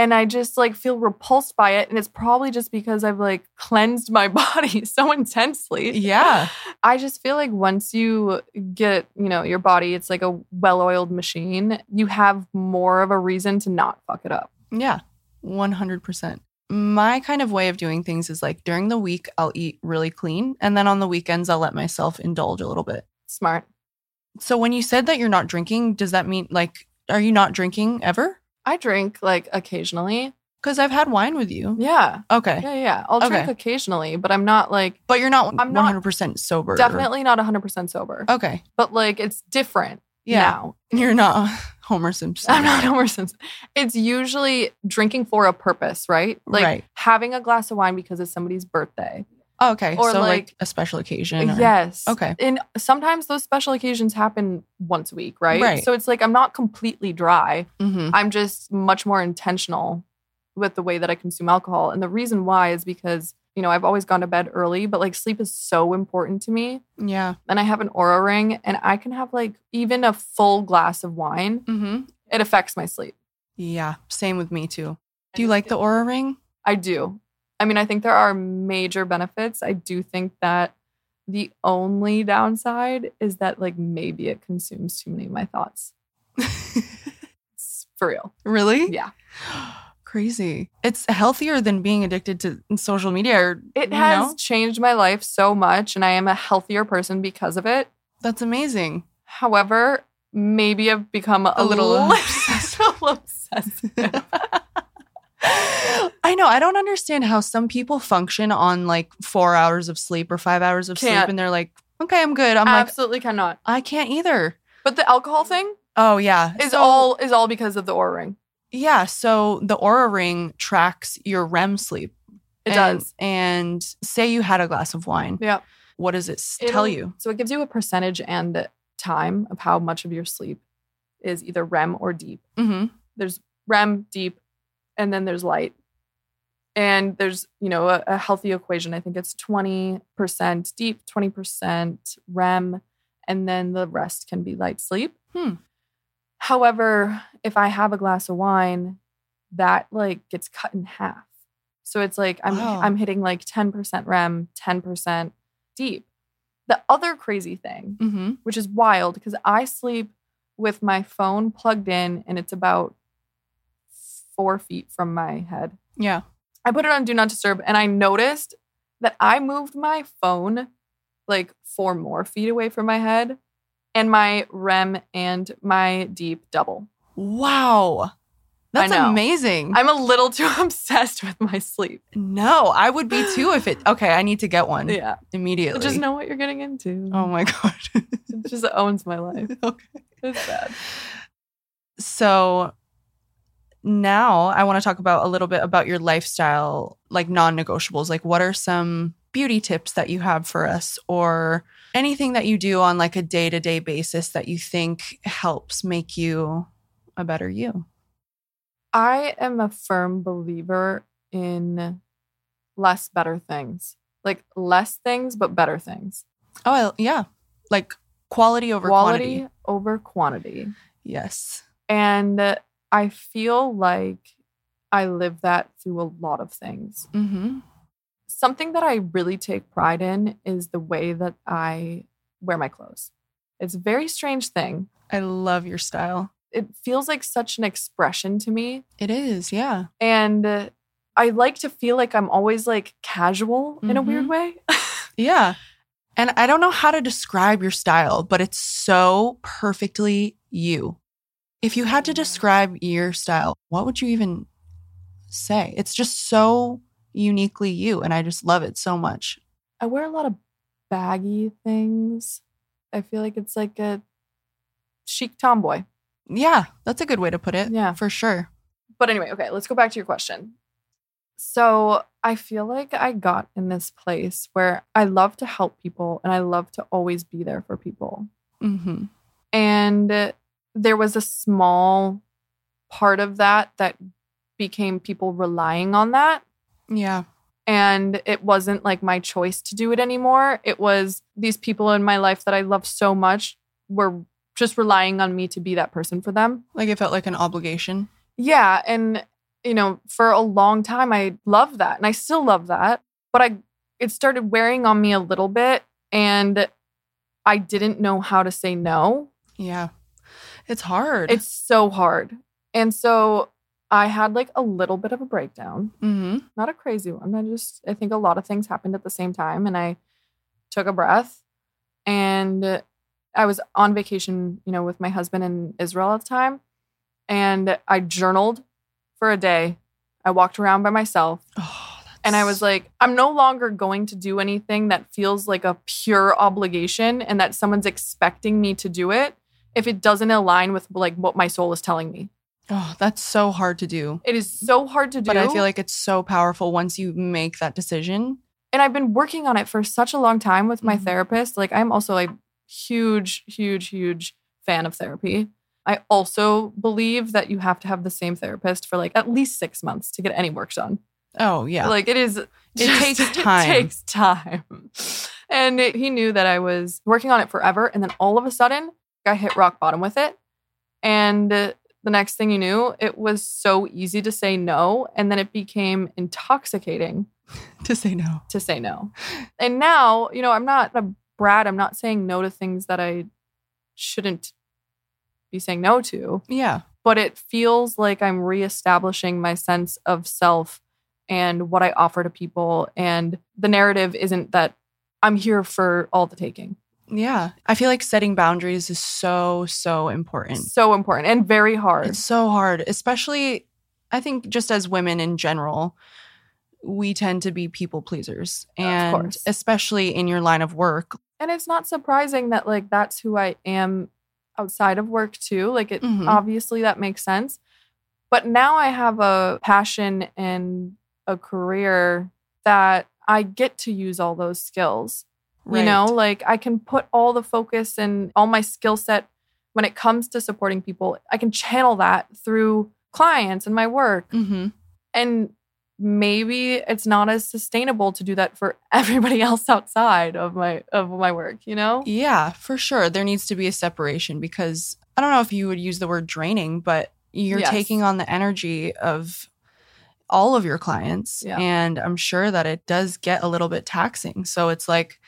And I just like feel repulsed by it. And it's probably just because I've like cleansed my *laughs* body so intensely. yeah. I just feel like once you get, you know, your body, it's like a well oiled machine, you have more of a reason to not fuck it up. Yeah, 100%. My kind of way of doing things is like during the week, I'll eat really clean. And then on the weekends, I'll let myself indulge a little bit. Smart. So when you said that you're not drinking, does that mean like, are you not drinking ever? I drink like occasionally. Because I've had wine with you. Yeah. Okay. Yeah, yeah. I'll drink Okay. occasionally, but I'm not like But you're not I'm not- 100% sober. definitely not 100% sober. Okay. But like it's different Yeah. now. *laughs* You're not *laughs* Homer Simpson. I'm not Homer Simpson. It's usually drinking for a purpose, right? Like Right. having a glass of wine because it's somebody's birthday. Oh, okay. Or so like, like- a special occasion. or- Yes. Okay. And sometimes those special occasions happen once a week, right? Right. So it's like I'm not completely dry. Mhm. I'm just much more intentional with the way that I consume alcohol. And the reason why is because, you know, I've always gone to bed early, but like sleep is so important to me. Yeah. And I have an Oura ring and I can have like even a full glass of wine. Mm-hmm. It affects my sleep. Yeah. Same with me too. Do you like the Oura ring? I do. I mean, I think there are major benefits. I do think that the only downside is that like maybe it consumes too many of my thoughts. *laughs* For real. really? Yeah. *gasps* Crazy. It's healthier than being addicted to social media. Or, It has know? changed my life so much and I am a healthier person because of it. That's amazing. However, maybe I've become a, A little little, little *laughs* obsessive. *laughs* I know. I don't understand how some people function on like four hours of sleep or five hours of sleep, Can't. and they're like, "Okay, I'm good." I'm like, Absolutely cannot. I can't either. But the alcohol thing Oh yeah, is So- all is all because of the Oura ring. yeah. So the Oura Ring tracks your REM sleep. It And- does. And say you had a glass of wine. Yeah. What does it tell It'll- you? So it gives you a percentage and time of how much of your sleep is either REM or deep. Mm-hmm. There's REM, deep, and then there's light. And there's, you know, a, a healthy equation. I think it's 20% deep, 20% REM, and then the rest can be light sleep. Hmm. However, if I have a glass of wine, that like gets cut in half. So it's like I'm Wow. I'm hitting like 10% REM, 10% deep. The other crazy thing Mm-hmm. which is wild because I sleep with my phone plugged in and it's about four feet from my head. Yeah. I put it on Do Not Disturb and I noticed that I moved my phone like four more feet away from my head and my REM and my deep double. Wow. That's amazing. I'm a little *laughs* too obsessed with my sleep. no, I would be too if it. *laughs* Okay, I need to get one Yeah. immediately. Just know what you're getting into. Oh my god. *laughs* It just owns my life. okay. It's bad. So now I want to talk about a little bit about your lifestyle, like non negotiables. Like, what are some beauty tips that you have for us, or anything that you do on like a day to day basis that you think helps make you a better you? I am a firm believer in less better things. Like less things, but better things. Oh, yeah. Like quality over Quality quantity. over quantity. Yes. And I feel like I live that through a lot of things. Mm-hmm. Something that I really take pride in is the way that I wear my clothes. It's a very strange thing. I love your style. It feels like such an expression to me. It is. Yeah. And uh, I like to feel like I'm always like casual in a weird way. *laughs* Yeah. And I don't know how to describe your style, but it's so perfectly you. If you had to describe your style, what would you even say? It's just so uniquely you. And I just love it so much. I wear a lot of baggy things. I feel like it's like a chic tomboy. Yeah, that's a good way to put it. Yeah. For sure. But anyway, okay, let's go back to your question. So I feel like I got in this place where I love to help people and I love to always be there for people. Mm-hmm. And there was a small part of that that became people relying on that. Yeah. And it wasn't like my choice to do it anymore. It was these people in my life that I love so much were just relying on me to be that person for them. Like it felt like an obligation. Yeah. And, you know, for a long time, I loved that and I still love that. But I, it started wearing on me a little bit and I didn't know how to say no. Yeah. It's hard. It's so hard. And so I had like a little bit of a breakdown, mm-hmm. not a crazy one. I just, I think a lot of things happened at the same time. And I took a breath and I was on vacation, you know, with my husband in Israel at the time. And I journaled for a day I walked around by myself Oh, and I was like, I'm no longer going to do anything that feels like a pure obligation and that someone's expecting me to do it if it doesn't align with like what my soul is telling me. oh, that's so hard to do. It is so hard to do. But I feel like it's so powerful once you make that decision. and I've been working on it for such a long time with my Mhm. therapist. Like I'm also a huge, huge, huge fan of therapy. I also believe that you have to have the same therapist for like at least six months to get any work done. Oh, yeah. Like it is, It takes *laughs* time. It takes time. And it- he knew that I was working on it forever, and then all of a sudden, I hit rock bottom with it. And the next thing you knew, it was so easy to say no, and then it became intoxicating *laughs* to say no. to say no. And now, you know, I'm not a brat. I'm not saying no to things that I shouldn't be saying no to, Yeah. but it feels like I'm reestablishing my sense of self and what I offer to people. And the narrative isn't that I'm here for all the taking. Yeah. I feel like setting boundaries is so, so important. So important and very hard. It's so hard, especially, I think, just as women in general, we tend to be people pleasers. Of And course. especially in your line of work. and it's not surprising that like that's who I am outside of work too. Like it Mhm. obviously that makes sense. But now I have a passion and a career that I get to use all those skills. You know, like I can put all the focus and all my skill set when it comes to supporting people. I can channel that through clients and my work. hmm And maybe it's not as sustainable to do that for *laughs* everybody else outside of my of my work, you know? Yeah, for sure. There needs to be a separation because I don't know if you would use the word draining, but you're Yes. taking on the energy of all of your clients. Yeah. And I'm sure that it does get a little bit taxing. So it's like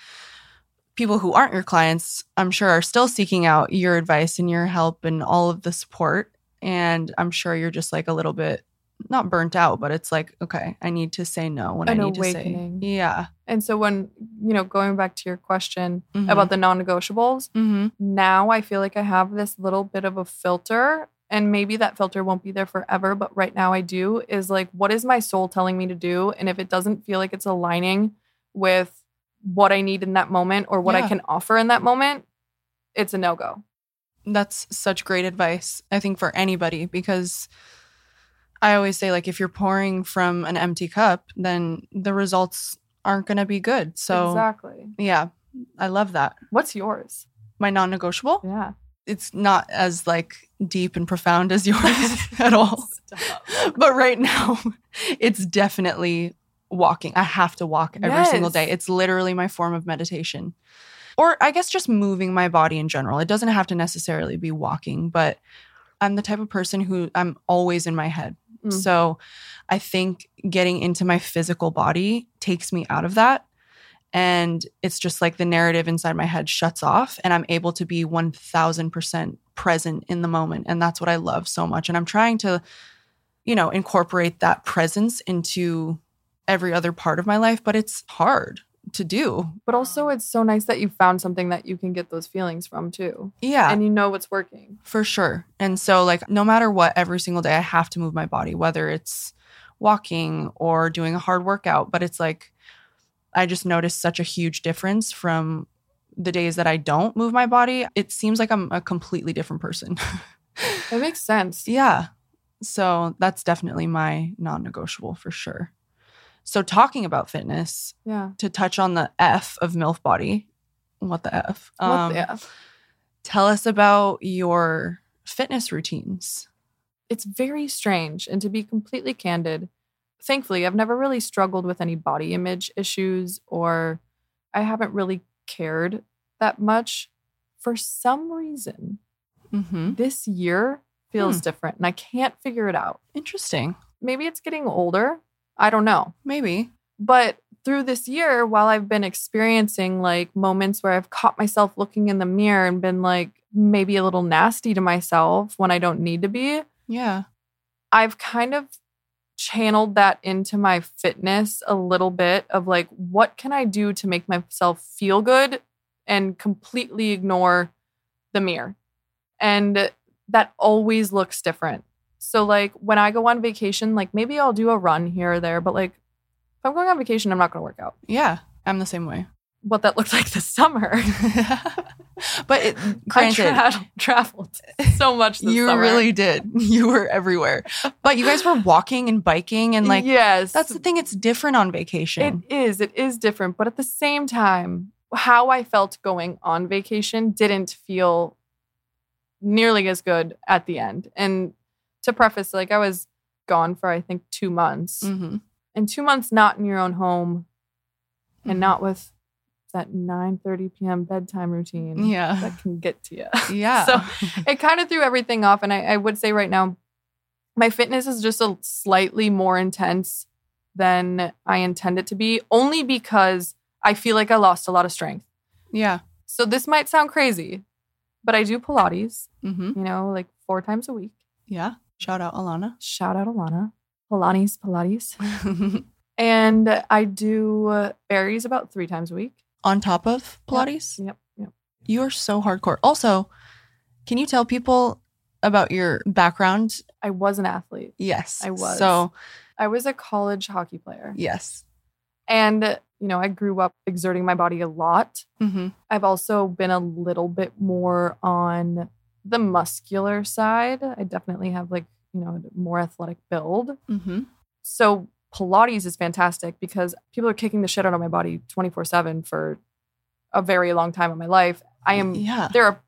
people who aren't your clients, I'm sure, are still seeking out your advice and your help and all of the support. And I'm sure you're just like a little bit not burnt out, but it's like, okay, I need to say no when An I need awakening. to say. Yeah. And so when, you know, going back to your question Mhm. about the non-negotiables, hmm now I feel like I have this little bit of a filter and maybe that filter won't be there forever, but right now I do is like what is my soul telling me to do and if it doesn't feel like it's aligning with what I need in that moment or what I can offer in that moment, it's a no-go. That's such great advice, I think, for anybody, because I always say, like, if you're pouring from an empty cup, then the results aren't going to be good. So, exactly. yeah, I love that. What's yours? My non negotiable, Yeah. It's not as like deep and profound as *laughs* yours *laughs* at all. But right now, it's definitely walking. I have to walk every single day. It's literally my form of meditation. Or I guess just moving my body in general. It doesn't have to necessarily be walking, but I'm the type of person who I'm always in my head. Mm. So I think getting into my physical body takes me out of that. And it's just like the narrative inside my head shuts off, and I'm able to be 1000% present in the moment. And that's what I love so much. And I'm trying to, you know, incorporate that presence into every other part of my life, but it's hard to do. But also it's so nice that you found something that you can get those feelings from too. Yeah. And you know what's working. For sure. And so, like, no matter what, every single day I have to move my body, whether it's walking or doing a hard workout. But it's like, I just noticed such a huge difference from the days that I don't move my body. It seems like I'm a completely different person. *laughs* That makes sense. yeah. So, that's definitely my non negotiable for sure. So, talking about fitness, Yeah. to touch on the F of MILF body, what the F? What Um, the- yeah. Tell us about your fitness routines. It's very strange. And to be completely candid, thankfully, I've never really struggled with any body image issues or I haven't really cared that much. For some reason, Mm-hmm. this year feels Hmm. different and I can't figure it out. Interesting. Maybe it's getting older. I don't know. Maybe. But through this year, while I've been experiencing like moments where I've caught myself looking in the mirror and been like maybe a little nasty to myself when I don't need to be, Yeah. I've kind of channeled that into my fitness a little bit of like, what can I do to make myself feel good and completely ignore the mirror? And that always looks different. So like when I go on vacation, like maybe I'll do a run here or there, but like if I'm going on vacation, I'm not going to work out. Yeah, I'm the same way. What that looked *laughs* like this summer. *laughs* but it, I granted, tra- *laughs* traveled so much this you summer. really did. *laughs* You were everywhere. But you guys were walking and biking and like yes. that's the thing. It's different on vacation. It is. It is different. But at the same time, how I felt going on vacation didn't feel nearly as good at the end. And to preface, like I was gone for I think two months. mm-hmm. And two months not in your own home and Mhm. not with that 9 30 p.m. bedtime routine Yeah. that can get to you. *laughs* Yeah. So it kind of threw everything off. And I, I would say right now, my fitness is just a slightly more intense than I intend it to be, only because I feel like I lost a lot of strength. yeah. So this might sound crazy, but I do Pilates, Mm-hmm. you know, like four times a week. Yeah. Shout out Alana. Shout out Alana. Pilates, Pilates. *laughs* And I do Barry's about three times a week. On top of Pilates, Yep. Yep. you are so hardcore. Also, can you tell people about your background? I was an athlete. Yes, I was. So I was a college hockey player. yes. And, you know, I grew up exerting my body a lot. Mm-hmm. I've also been a little bit more on the muscular side. I definitely have like, you know, more athletic build. Mm-hmm. So Pilates is fantastic because people are kicking the shit out of my body 24 7 for a very long time in my life. I am, Yeah. there are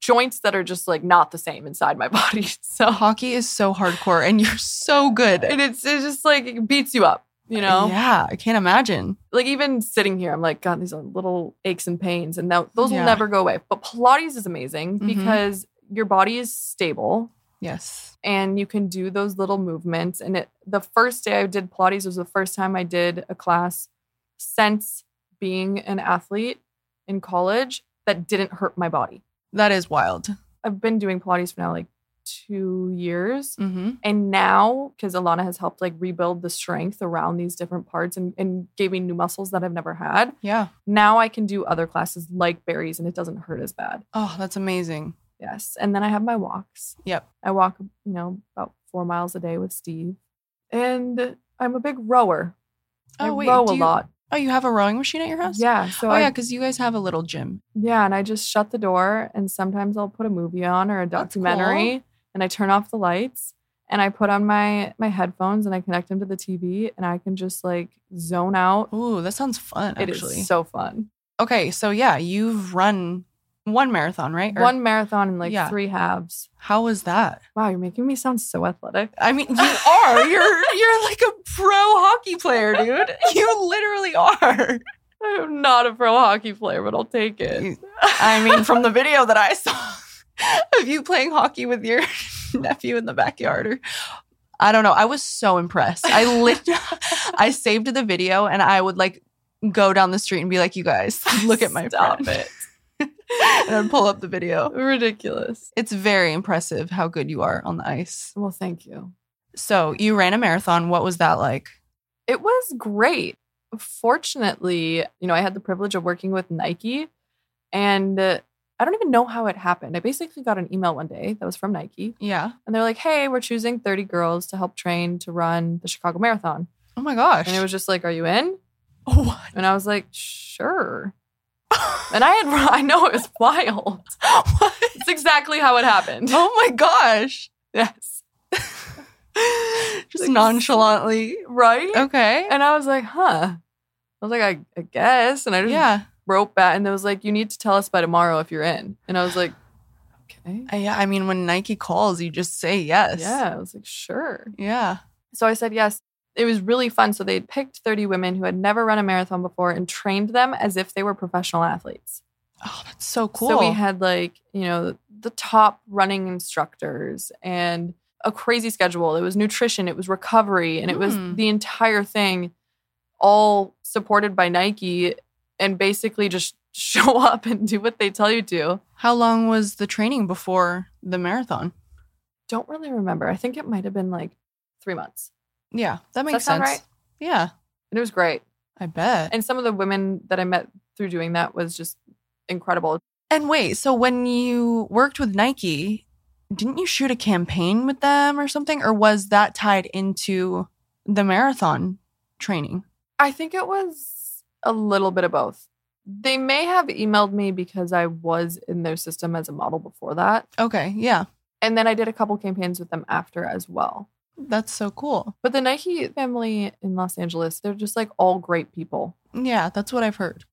joints that are just like not the same inside my *laughs* body. So, Hockey is so hardcore, and you're so good. and it's, it's just like, it beats you up, you know? Yeah, I can't imagine. like even sitting here, I'm like, God, these are little aches and pains, and that, those Yeah. will never go away. But Pilates is amazing Mhm. because your body is stable Yes. and you can do those little movements. And it, the first day I did Pilates was the first time I did a class since being an athlete in college that didn't hurt my body. That is wild. I've been doing Pilates for now like two years. Mm-hmm. And now, because Alana has helped like rebuild the strength around these different parts and, and gave me new muscles that I've never had, Yeah. now I can do other classes like Barry's and it doesn't hurt as bad. Oh, that's amazing. Yes. And then I have my walks. Yep. I walk, you know, about four miles a day with Steve. And I'm a big rower. Oh, I Oh, wait, row a you- lot. Oh, you have a rowing machine at your house? Yeah. So oh, I, yeah, because you guys have a little gym. yeah. And I just shut the door and sometimes I'll put a movie on or a documentary and I turn off the lights and I put on my my headphones and I connect them to the TV and I can just like zone out. Ooh, that sounds fun, It is actually. so fun. okay, so yeah, you've run one marathon, right? Or- One marathon in like Yeah. three halves. How was that? Wow, you're making me sound so athletic. I mean, you *laughs* are. You're you're like a pro hockey player, dude. *laughs* You literally are. I'm not a pro hockey player, but I'll take it. I mean, from the video that I saw *laughs* of you playing hockey with your nephew in the backyard, or I don't know. I was so impressed. I lit, I saved the video, and I would like go down the street and be like, "You guys, look at my Stop friend." it. *laughs* and I'd pull up the video. Ridiculous. It's very impressive how good you are on the ice. Well, thank you. So you ran a marathon. What was that like? It was great. Fortunately, you know, I had the privilege of working with Nike and uh, I don't even know how it happened. I basically got an email one day that was from Nike Yeah. and they're like, "Hey, we're choosing 30 girls to help train to run the Chicago Marathon." Oh my gosh. And it was just like, "Are you in?" *laughs* what? And I was like, "Sure." *laughs* And I had I know it was wild. *laughs* what? It's exactly how it happened. Oh my gosh. Yes. Just Like- nonchalantly. Right? Okay. And I was like, huh. I was like, I, I guess. And I just Yeah. wrote back and it was like, you need to tell us by tomorrow if you're in. And I was like, okay. I, yeah. I mean, when Nike calls, you just say yes. Yeah. I was like, sure. Yeah. So I said yes. It was really fun. So they'd picked 30 women who had never run a marathon before and trained them as if they were professional athletes. Oh, that's so cool. So we had like, you know, the top running instructors and a crazy schedule. It was nutrition, it was recovery, and it was Mm. the entire thing all supported by Nike and basically just *laughs* show up and do what they tell you to. How long was the training before the marathon? Don't really remember. I think it might have been like three months. Yeah, that makes that sense. right? Yeah, And it was great. I bet. And some of the women that I met through doing that was just incredible. And wait, so when you worked with Nike, didn't you shoot a campaign with them or something? Or was that tied into the marathon training? I think it was a little bit of both. They may have emailed me because I was in their system as a model before that. Okay, yeah. And then I did a couple campaigns with them after as well. That's so cool. But the Nike family in Los Angeles, they're just like all great people. Yeah, that's what I've heard.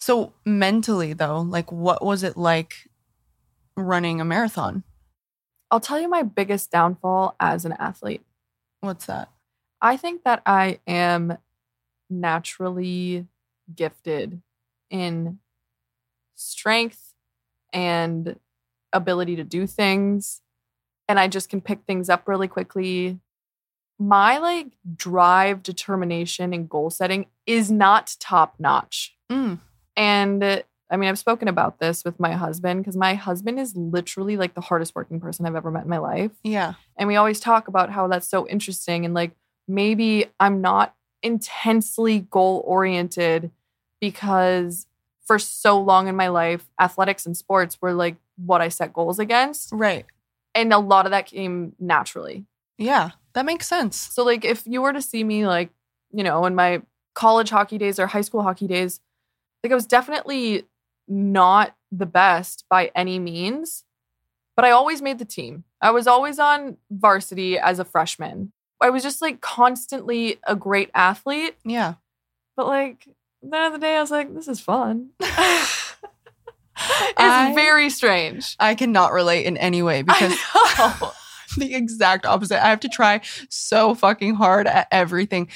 So, mentally, though, like, what was it like running a marathon? I'll tell you my biggest downfall as an athlete. What's that? I think that I am naturally gifted in strength and ability to do things. And I just can pick things up really quickly. My like drive, determination, and goal setting is not top notch. Mm. And uh, I mean, I've spoken about this with my husband because my husband is literally like the hardest working person I've ever met in my life. Yeah. And we always talk about how that's so interesting. And like, maybe I'm not intensely goal oriented because for so long in my life, athletics and sports were like what I set goals against. Right. And a lot of that came naturally. Yeah. That makes sense. So, like, if you were to see me, like, you know, in my college hockey days or high school hockey days, like, I was definitely not the best by any means, but I always made the team. I was always on varsity as a freshman. I was just like constantly a great athlete. Yeah. But like the end of the day, I was like, this is fun. *laughs* it's I- very strange. I cannot relate in any way because. *laughs* the exact opposite. I have to try so fucking hard at everything.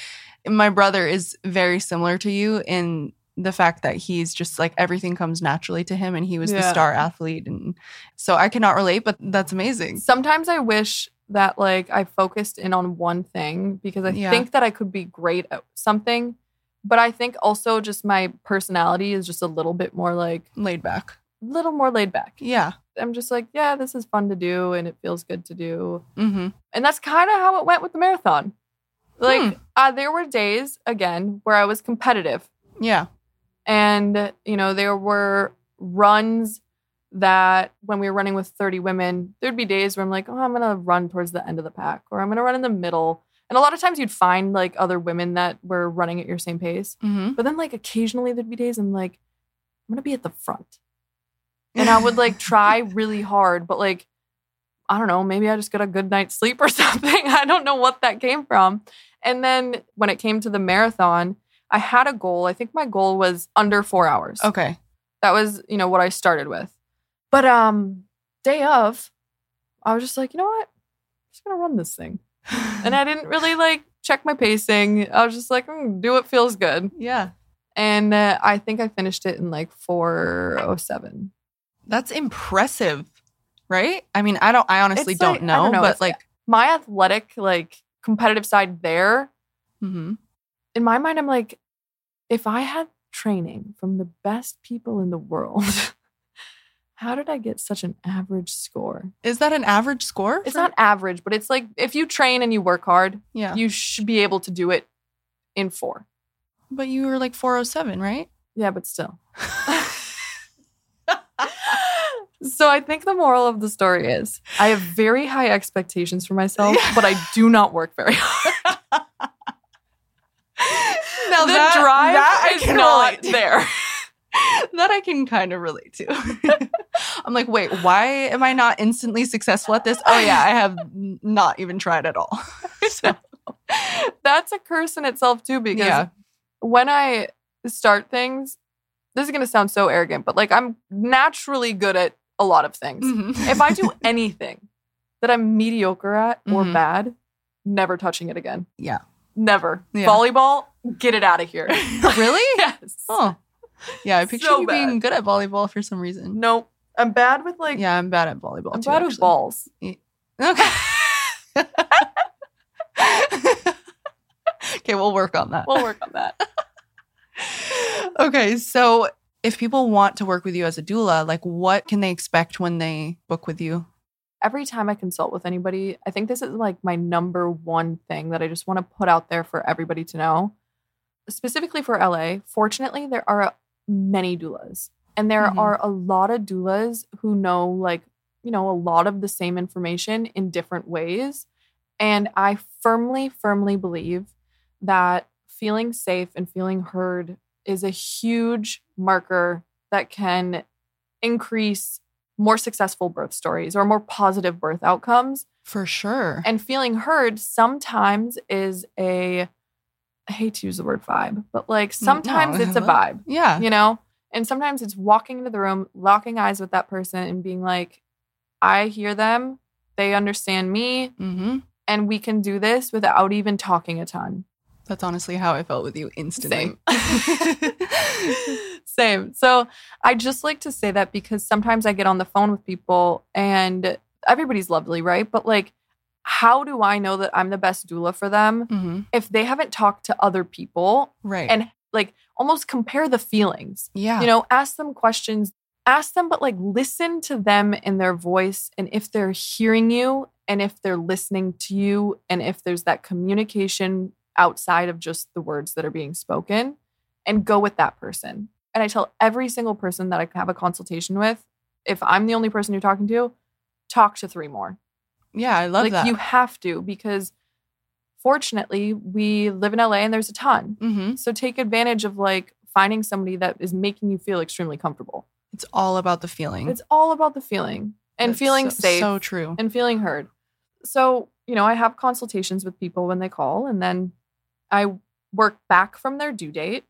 My brother is very similar to you in the fact that he's just like everything comes naturally to him and he was the star athlete and so I cannot relate but that's amazing. Sometimes I wish that like I focused in on one thing because I Yeah. think that I could be great at something. But I think also just my personality is just a little bit more like Laid back. A little more laid back. Yeah. I'm just like, yeah, this is fun to do and it feels good to do. Mhm. And that's kind of how it went with the marathon. Like, Hmm. uh, there were days, again, where I was competitive. Yeah. And, you know, there were runs that when we were running with 30 women, there'd be days where I'm like, oh, I'm going to run towards the end of the pack or I'm going to run in the middle. And a lot of times you'd find like other women that were running at your same pace. Mhm. But then, like, occasionally there'd be days I'm like, I'm going to be at the front. And I would like *laughs* try really hard, but like, I don't know, maybe I just got a good night's sleep or *laughs* something. I don't know what that came from. And then when it came to the marathon, I had a goal. I think my goal was under four hours. Okay. That was, you know, what I started with. But um, day of, I was just like, you know what? I'm just gonna run this thing. And I didn't really *laughs* like check my pacing. I was just like, mm, do what feels good. yeah. And uh, I think I finished it in like 407. That's impressive. Right? I mean, I don't I honestly don't, like- I know, don't know, but it's- like My athletic, like competitive side there, mhm. in my mind, I'm like, if I had training from the best people in the world, *laughs* how did I get such an average score? is that an average score? It's for- not average, but it's like if you train and you work hard, Yeah. you should be able to do it in four. but you were like 407, right? Yeah, but still. *laughs* so I think the moral of the story is I have very high expectations for myself, but I do not work very *laughs* hard. Now the that- drive that is not there. *laughs* that I can kind of relate to. *laughs* I'm like, wait, why am I not instantly successful at this? Oh yeah, I have not even tried at all. so That's a curse in itself too, because Yeah. when I start things, this is gonna sound so arrogant, but like I'm naturally good at a lot of things. mhm. if I do *laughs* anything that I'm mediocre at or Mhm. bad, never touching it again. Yeah. Never. Yeah. Volleyball, get it out of here. *laughs* really? *laughs* yes. Oh, yeah. I picture So you being good at volleyball for some reason. Nope. I'm bad with like Yeah, I'm bad at volleyball. I'm too, bad with actually. balls. Okay. okay, we'll work on that. We'll work on that. okay, so if people want to work with you as a doula, like what can they expect when they book with you? Every time I consult with anybody, I think this is like my number one thing that I just want to put out there for everybody to know. Specifically for LA, fortunately, there are many doulas. And there Mhm. are a lot of doulas who know like you know, a lot of the same information in different ways. And I firmly, firmly believe that feeling safe and feeling heard is a huge marker that can increase more successful birth stories or more positive birth outcomes. For sure. And feeling heard sometimes is a, I hate to use the word vibe, but like sometimes no. it's a *laughs* vibe, yeah. you know? And sometimes it's walking into the room, locking eyes with that person and being like, I hear them, they understand me, Mm-hmm. and we can do this without even talking a ton. That's honestly how I felt with you instantly. Same. *laughs* Same. So I just like to say that because sometimes I get on the phone with people and everybody's lovely, right? But like, how do I know that I'm the best doula for them hmm if they haven't talked to other people Right. and like almost compare the feelings? yeah. You know, ask them questions, ask them, but like listen to them in their voice and if they're hearing you and if they're listening to you and if there's that communication outside of just the words that are being spoken and go with that person. And I tell every single person that I have a consultation with, if I'm the only person you're talking to, talk to three more. yeah, I love like that. you have to because fortunately we live in LA and there's a ton. hmm So take advantage of like finding somebody that is making you feel extremely comfortable. It's all about the feeling. It's all about the feeling and That's feeling so, safe So true. and feeling heard. So, you know, I have consultations with people when they call and then I work back from their due date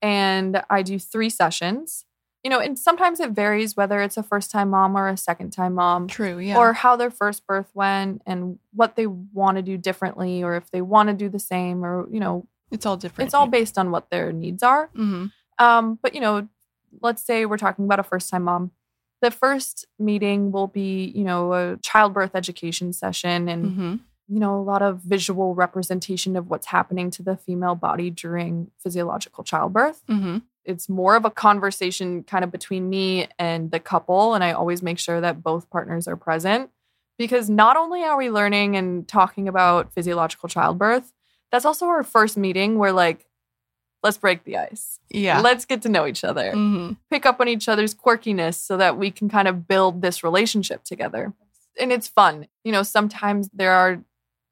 and I do three sessions. You know, and sometimes it varies whether it's a first time mom or a second time mom True. Yeah. or how their first birth went and what they want to do differently or if they want to do the same or, you know, it's all different. it's all based on what their needs are. hmm Um, but you know, let's say we're talking about a first time mom. The first meeting will be, you know, a childbirth education session and, hmm you know, a lot of visual representation of what's happening to the female body during physiological childbirth. hmm It's more of a conversation kind of between me and the couple. And I always make sure that both partners are present because not only are we learning and talking about physiological childbirth, that's also our first meeting where, like, let's break the ice. Yeah. Let's get to know each other hmm pick up on each other's quirkiness so that we can kind of build this relationship together. And it's fun. You know, sometimes there are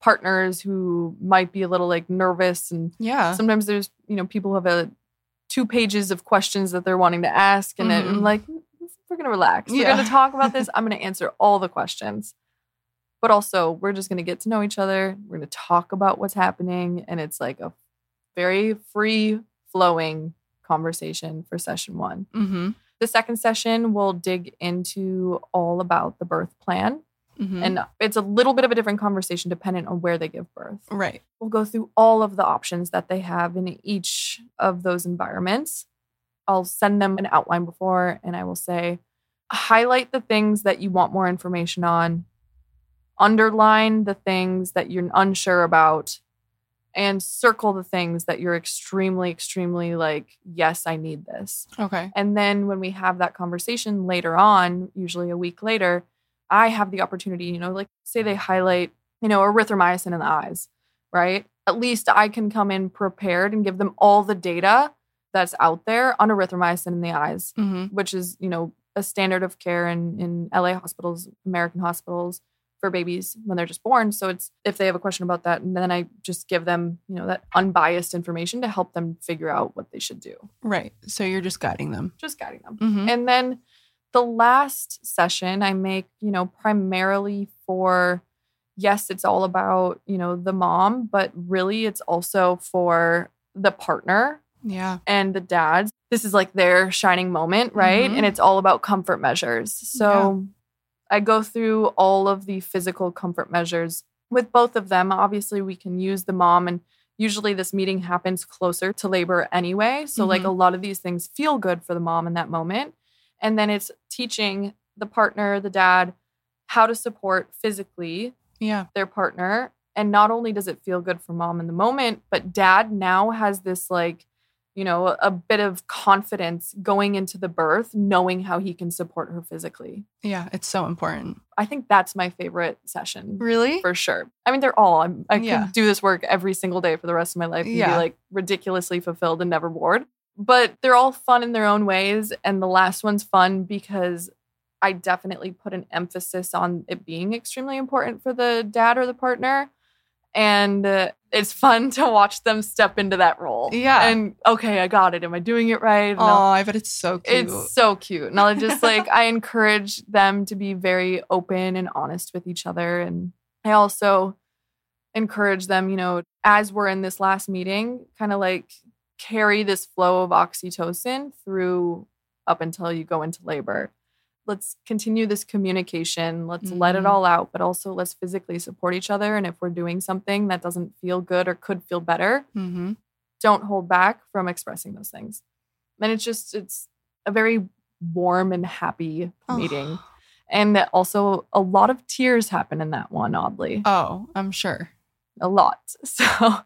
partners who might be a little like nervous and Yeah. sometimes there's, you know, people have a two pages of questions that they're wanting to ask and then Mhm. I'm like we're going to relax. We're going to talk about this. *laughs* I'm going to answer all the questions. But also, we're just going to get to know each other. We're going to talk about what's happening and it's like a very free flowing conversation for session 1. hmm The second session will dig into all about the birth plan. Hmm And it's a little bit of a different conversation dependent on where they give birth. right. We'll go through all of the options that they have in each of those environments. I'll send them an outline before and I will say, highlight the things that you want more information on, underline the things that you're unsure about, and circle the things that you're extremely, extremely like, yes, I need this. Okay. And then when we have that conversation later on, usually a week later, I have the opportunity, you know, like say they highlight, you know, erythromycin in the eyes, right? At least I can come in prepared and give them all the data that's out there on erythromycin in the eyes, hmm which is, you know, a standard of care in, in LA hospitals, American hospitals for babies when they're just born. So it's if they have a question about that, and then I just give them, you know, that unbiased information to help them figure out what they should do. Right. So you're just guiding them. Just guiding them. hmm And then the last session I make, you know, primarily for yes, it's all about, you know, the mom, but really it's also for the partner Yeah. and the dads. This is like their shining moment, right? Mhm. And it's all about comfort measures. So I go through all of the physical comfort measures with both of them. Obviously, we can use the mom and usually this meeting happens closer to labor anyway. So like Mhm. a lot of these things feel good for the mom in that moment. And then it's teaching the partner, the dad, how to support physically Yeah. their partner. And not only does it feel good for mom in the moment, but dad now has this like, you know, a, bit of confidence going into the birth, knowing how he can support her physically. Yeah. It's so important. I think that's my favorite session Really? for sure. I mean, they're all. I'm, I Yeah. could do this work every single day for the rest of my life and Yeah. be like ridiculously fulfilled and never bored. But they're all fun in their own ways. And the last one's fun because I definitely put an emphasis on it being extremely important for the dad or the partner. And uh, it's fun *laughs* to watch them step into that role. Yeah. And okay, I got it. Am I doing it right? Oh, I bet it's so cute. it's so cute. And I'll just like, I encourage them to be very open and honest with each other. And I also encourage them, you know, as we're in this last meeting, kind of like carry this flow of oxytocin through up until you go into labor. Let's continue this communication. Let's let it Mhm. all out, but also let's physically support each other. And if we're doing something that doesn't feel good or could feel better, mm-hmm. don't hold back from expressing those things. And it's just, it's a very warm and happy Oh. meeting. And that also a lot of tears happen in that one, oddly. Oh, I'm sure. A lot. *laughs* So,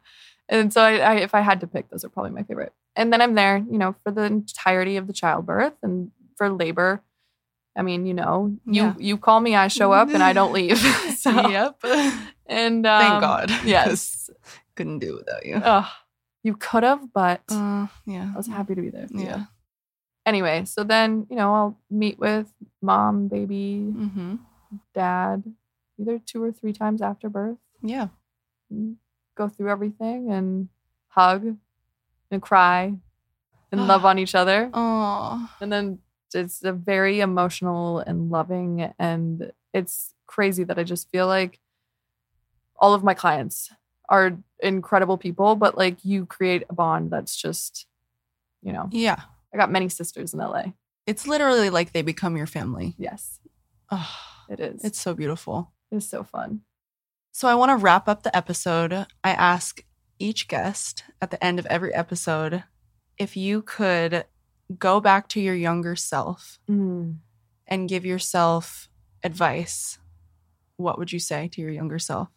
and so I, I, if I had to pick, those are probably my favorite. And then I'm there, you know, for the entirety of the childbirth and for labor. I mean, you know, you Yeah. you call me, I show up, and I don't leave. *laughs* so, yep. and um, Thank God. Yes. Couldn't do it without you. You could have, but Uh, yeah. I was happy to be there. You. Yeah. Anyway, so then, you know, I'll meet with mom, baby, Mm-hmm. dad, either two or three times after birth, Yeah. Go through everything and hug and cry and love *gasps* on each other. Oh. And then it's a very emotional and loving. And it's crazy that I just feel like all of my clients are incredible people, but like you create a bond that's just, you know, Yeah. I got many sisters in LA. It's literally like they become your family. Yes, Oh, it is. it's so beautiful. it's so fun. So I want to wrap up the episode. I ask each guest at the end of every episode if you could go back to your younger self Mm. and give yourself advice, what would you say to your younger self?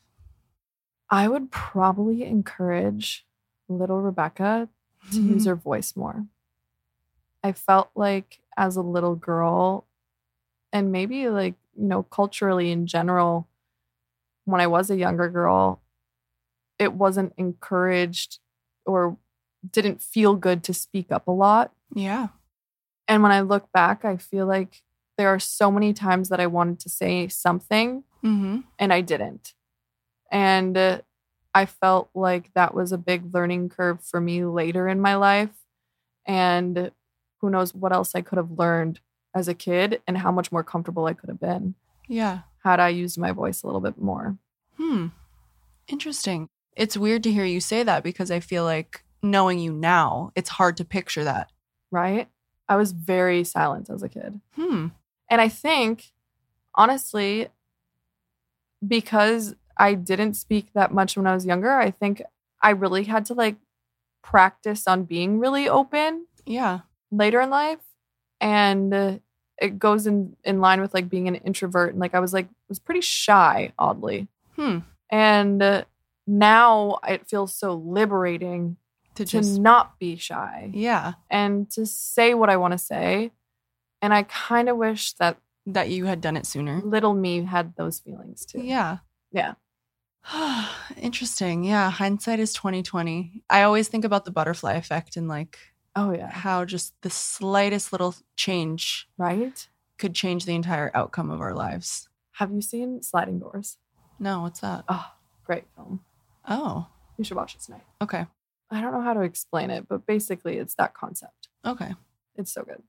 I would probably encourage little Rebecca to use her voice more. I felt like as a little girl, and maybe like, you know, culturally in general, when I was a younger girl, it wasn't encouraged or didn't feel good to speak up a lot. Yeah. And when I look back, I feel like there are so many times that I wanted to say something Mm-hmm. and I didn't. And uh, I felt like that was a big learning curve for me later in my life. And who knows what else I could have learned as a kid and how much more comfortable I could have been Yeah. Had I used my voice a little bit more. Hmm. Interesting. It's weird to hear you say that because I feel like knowing you now, it's hard to picture that. Right? I was very silent as a kid. Hmm. And I think, honestly, because I didn't speak that much when I was younger, I think I really had to like practice on being really open Yeah. later in life. And it goes in, in line with like being an introvert. And like I was like, was pretty shy, oddly. Hmm. And uh, now it feels so liberating To to just not be shy yeah, and to say what I want to say. And I kind of wish that that you had done it sooner. little me had those feelings too. Yeah. Yeah. *sighs* Interesting. Yeah, hindsight is 2020. I always think about the butterfly effect and like Oh yeah. how just the slightest little change Right? could change the entire outcome of our lives. Have you seen Sliding Doors? No, what's that? Oh, great film. Oh, You should watch it tonight. okay. I don't know how to explain it, but basically it's that concept. Okay. It's so good.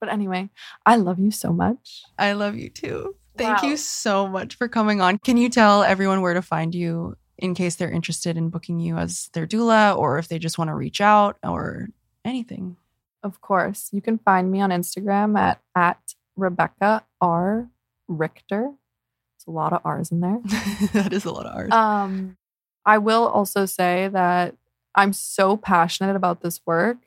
But anyway, I love you so much. I love you too. Thank Wow. you so much for coming on. Can you tell everyone where to find you in case they're interested in booking you as their doula or if they just want to reach out or anything? Of course, you can find me on Instagram at at Rebecca R Richter. It's a lot of R's in there. *laughs* that is a lot of art. Um, I will also say that I'm so passionate about this work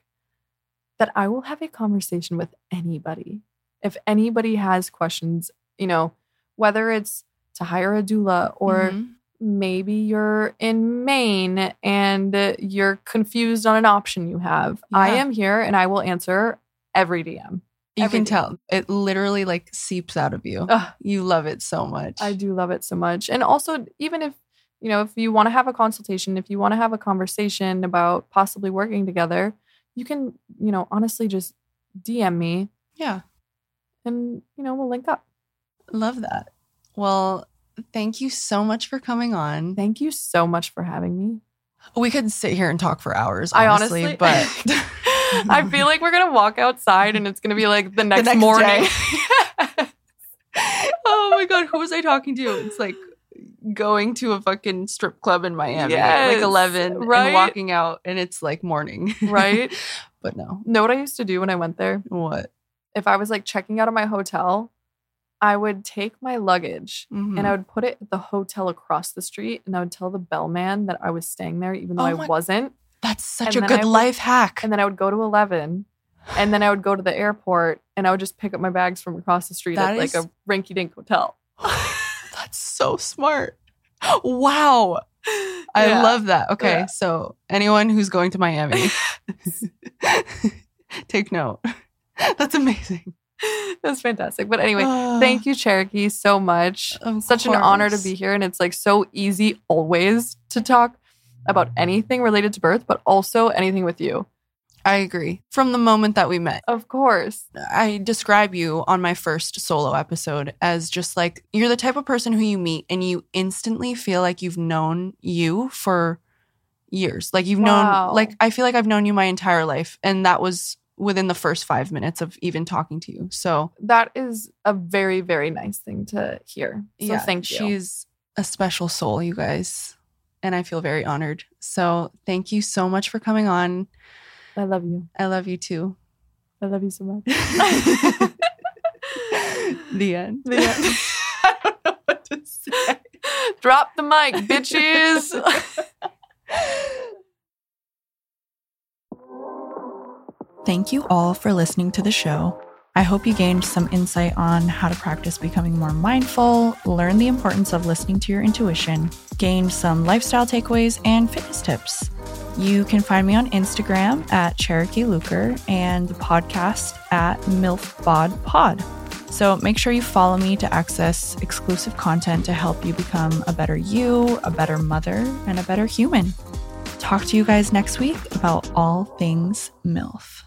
that I will have a conversation with anybody. If anybody has questions, you know, whether it's to hire a doula or Mhm. Maybe you're in Maine and you're confused on an option you have, I am here and I will answer every DM. you can everything. tell it literally like seeps out of you. Ugh. You love it so much. I do love it so much. And also, even if, you know, if you want to have a consultation, if you want to have a conversation about possibly working together, you can, you know, honestly just DM me Yeah. and you know, we'll link up. Love that. Well, thank you so much for coming on. Thank you so much for having me. We could sit here and talk for hours, I honestly, honestly- but *laughs* I feel like we're gonna walk outside and it's gonna be like the *laughs* next, next morning. *laughs* oh my god, who was I talking to? It's like going to a fucking strip club in Miami at like 11 right? and walking out and it's like morning. right? but no. know what I used to do when I went there? What? If I was like checking out of my hotel, I would take my luggage Mhm. and I would put it at the hotel across the street and I would tell the bellman that I was staying there even though Oh I wasn't. That's such and a good would- life hack. And then I would go to 11 and then I would go to the airport and I would just pick up my bags from across the street That at like a rinky dink hotel. *laughs* That's so smart. Wow. I Yeah. love that. Okay. Yeah. So, anyone who's going to Miami, *laughs* *laughs* take note. That's amazing. *laughs* That's fantastic. But anyway, *sighs* thank you, Cherokee, so much. Such an honor to be here. And it's like so easy always to talk about anything related to birth, but also anything with you. I agree. From the moment that we met, Of course. I describe you on my first solo episode as just like you're the type of person who you meet and you instantly feel like you've known you for years. Like you've Wow. known, like, I feel like I've known you my entire life. And that was within the first five minutes of even talking to you. So, That is a very, very nice thing to hear. So yeah, thank you. She's a special soul, you guys. And I feel very honored. So, thank you so much for coming on. I love you. I love you too. I love you so much. *laughs* the end. The end. I don't know what to say. Drop the mic, bitches. *laughs* Thank you all for listening to the show. I hope you gained some insight on how to practice becoming more mindful, learn the importance of listening to your intuition, gained some lifestyle takeaways and fitness tips. You can find me on Instagram at Cherokee Luker and the podcast at MILFBodPod. So make sure you follow me to access exclusive content to help you become a better you, a better mother, and a better human. Talk to you guys next week about all things MILF.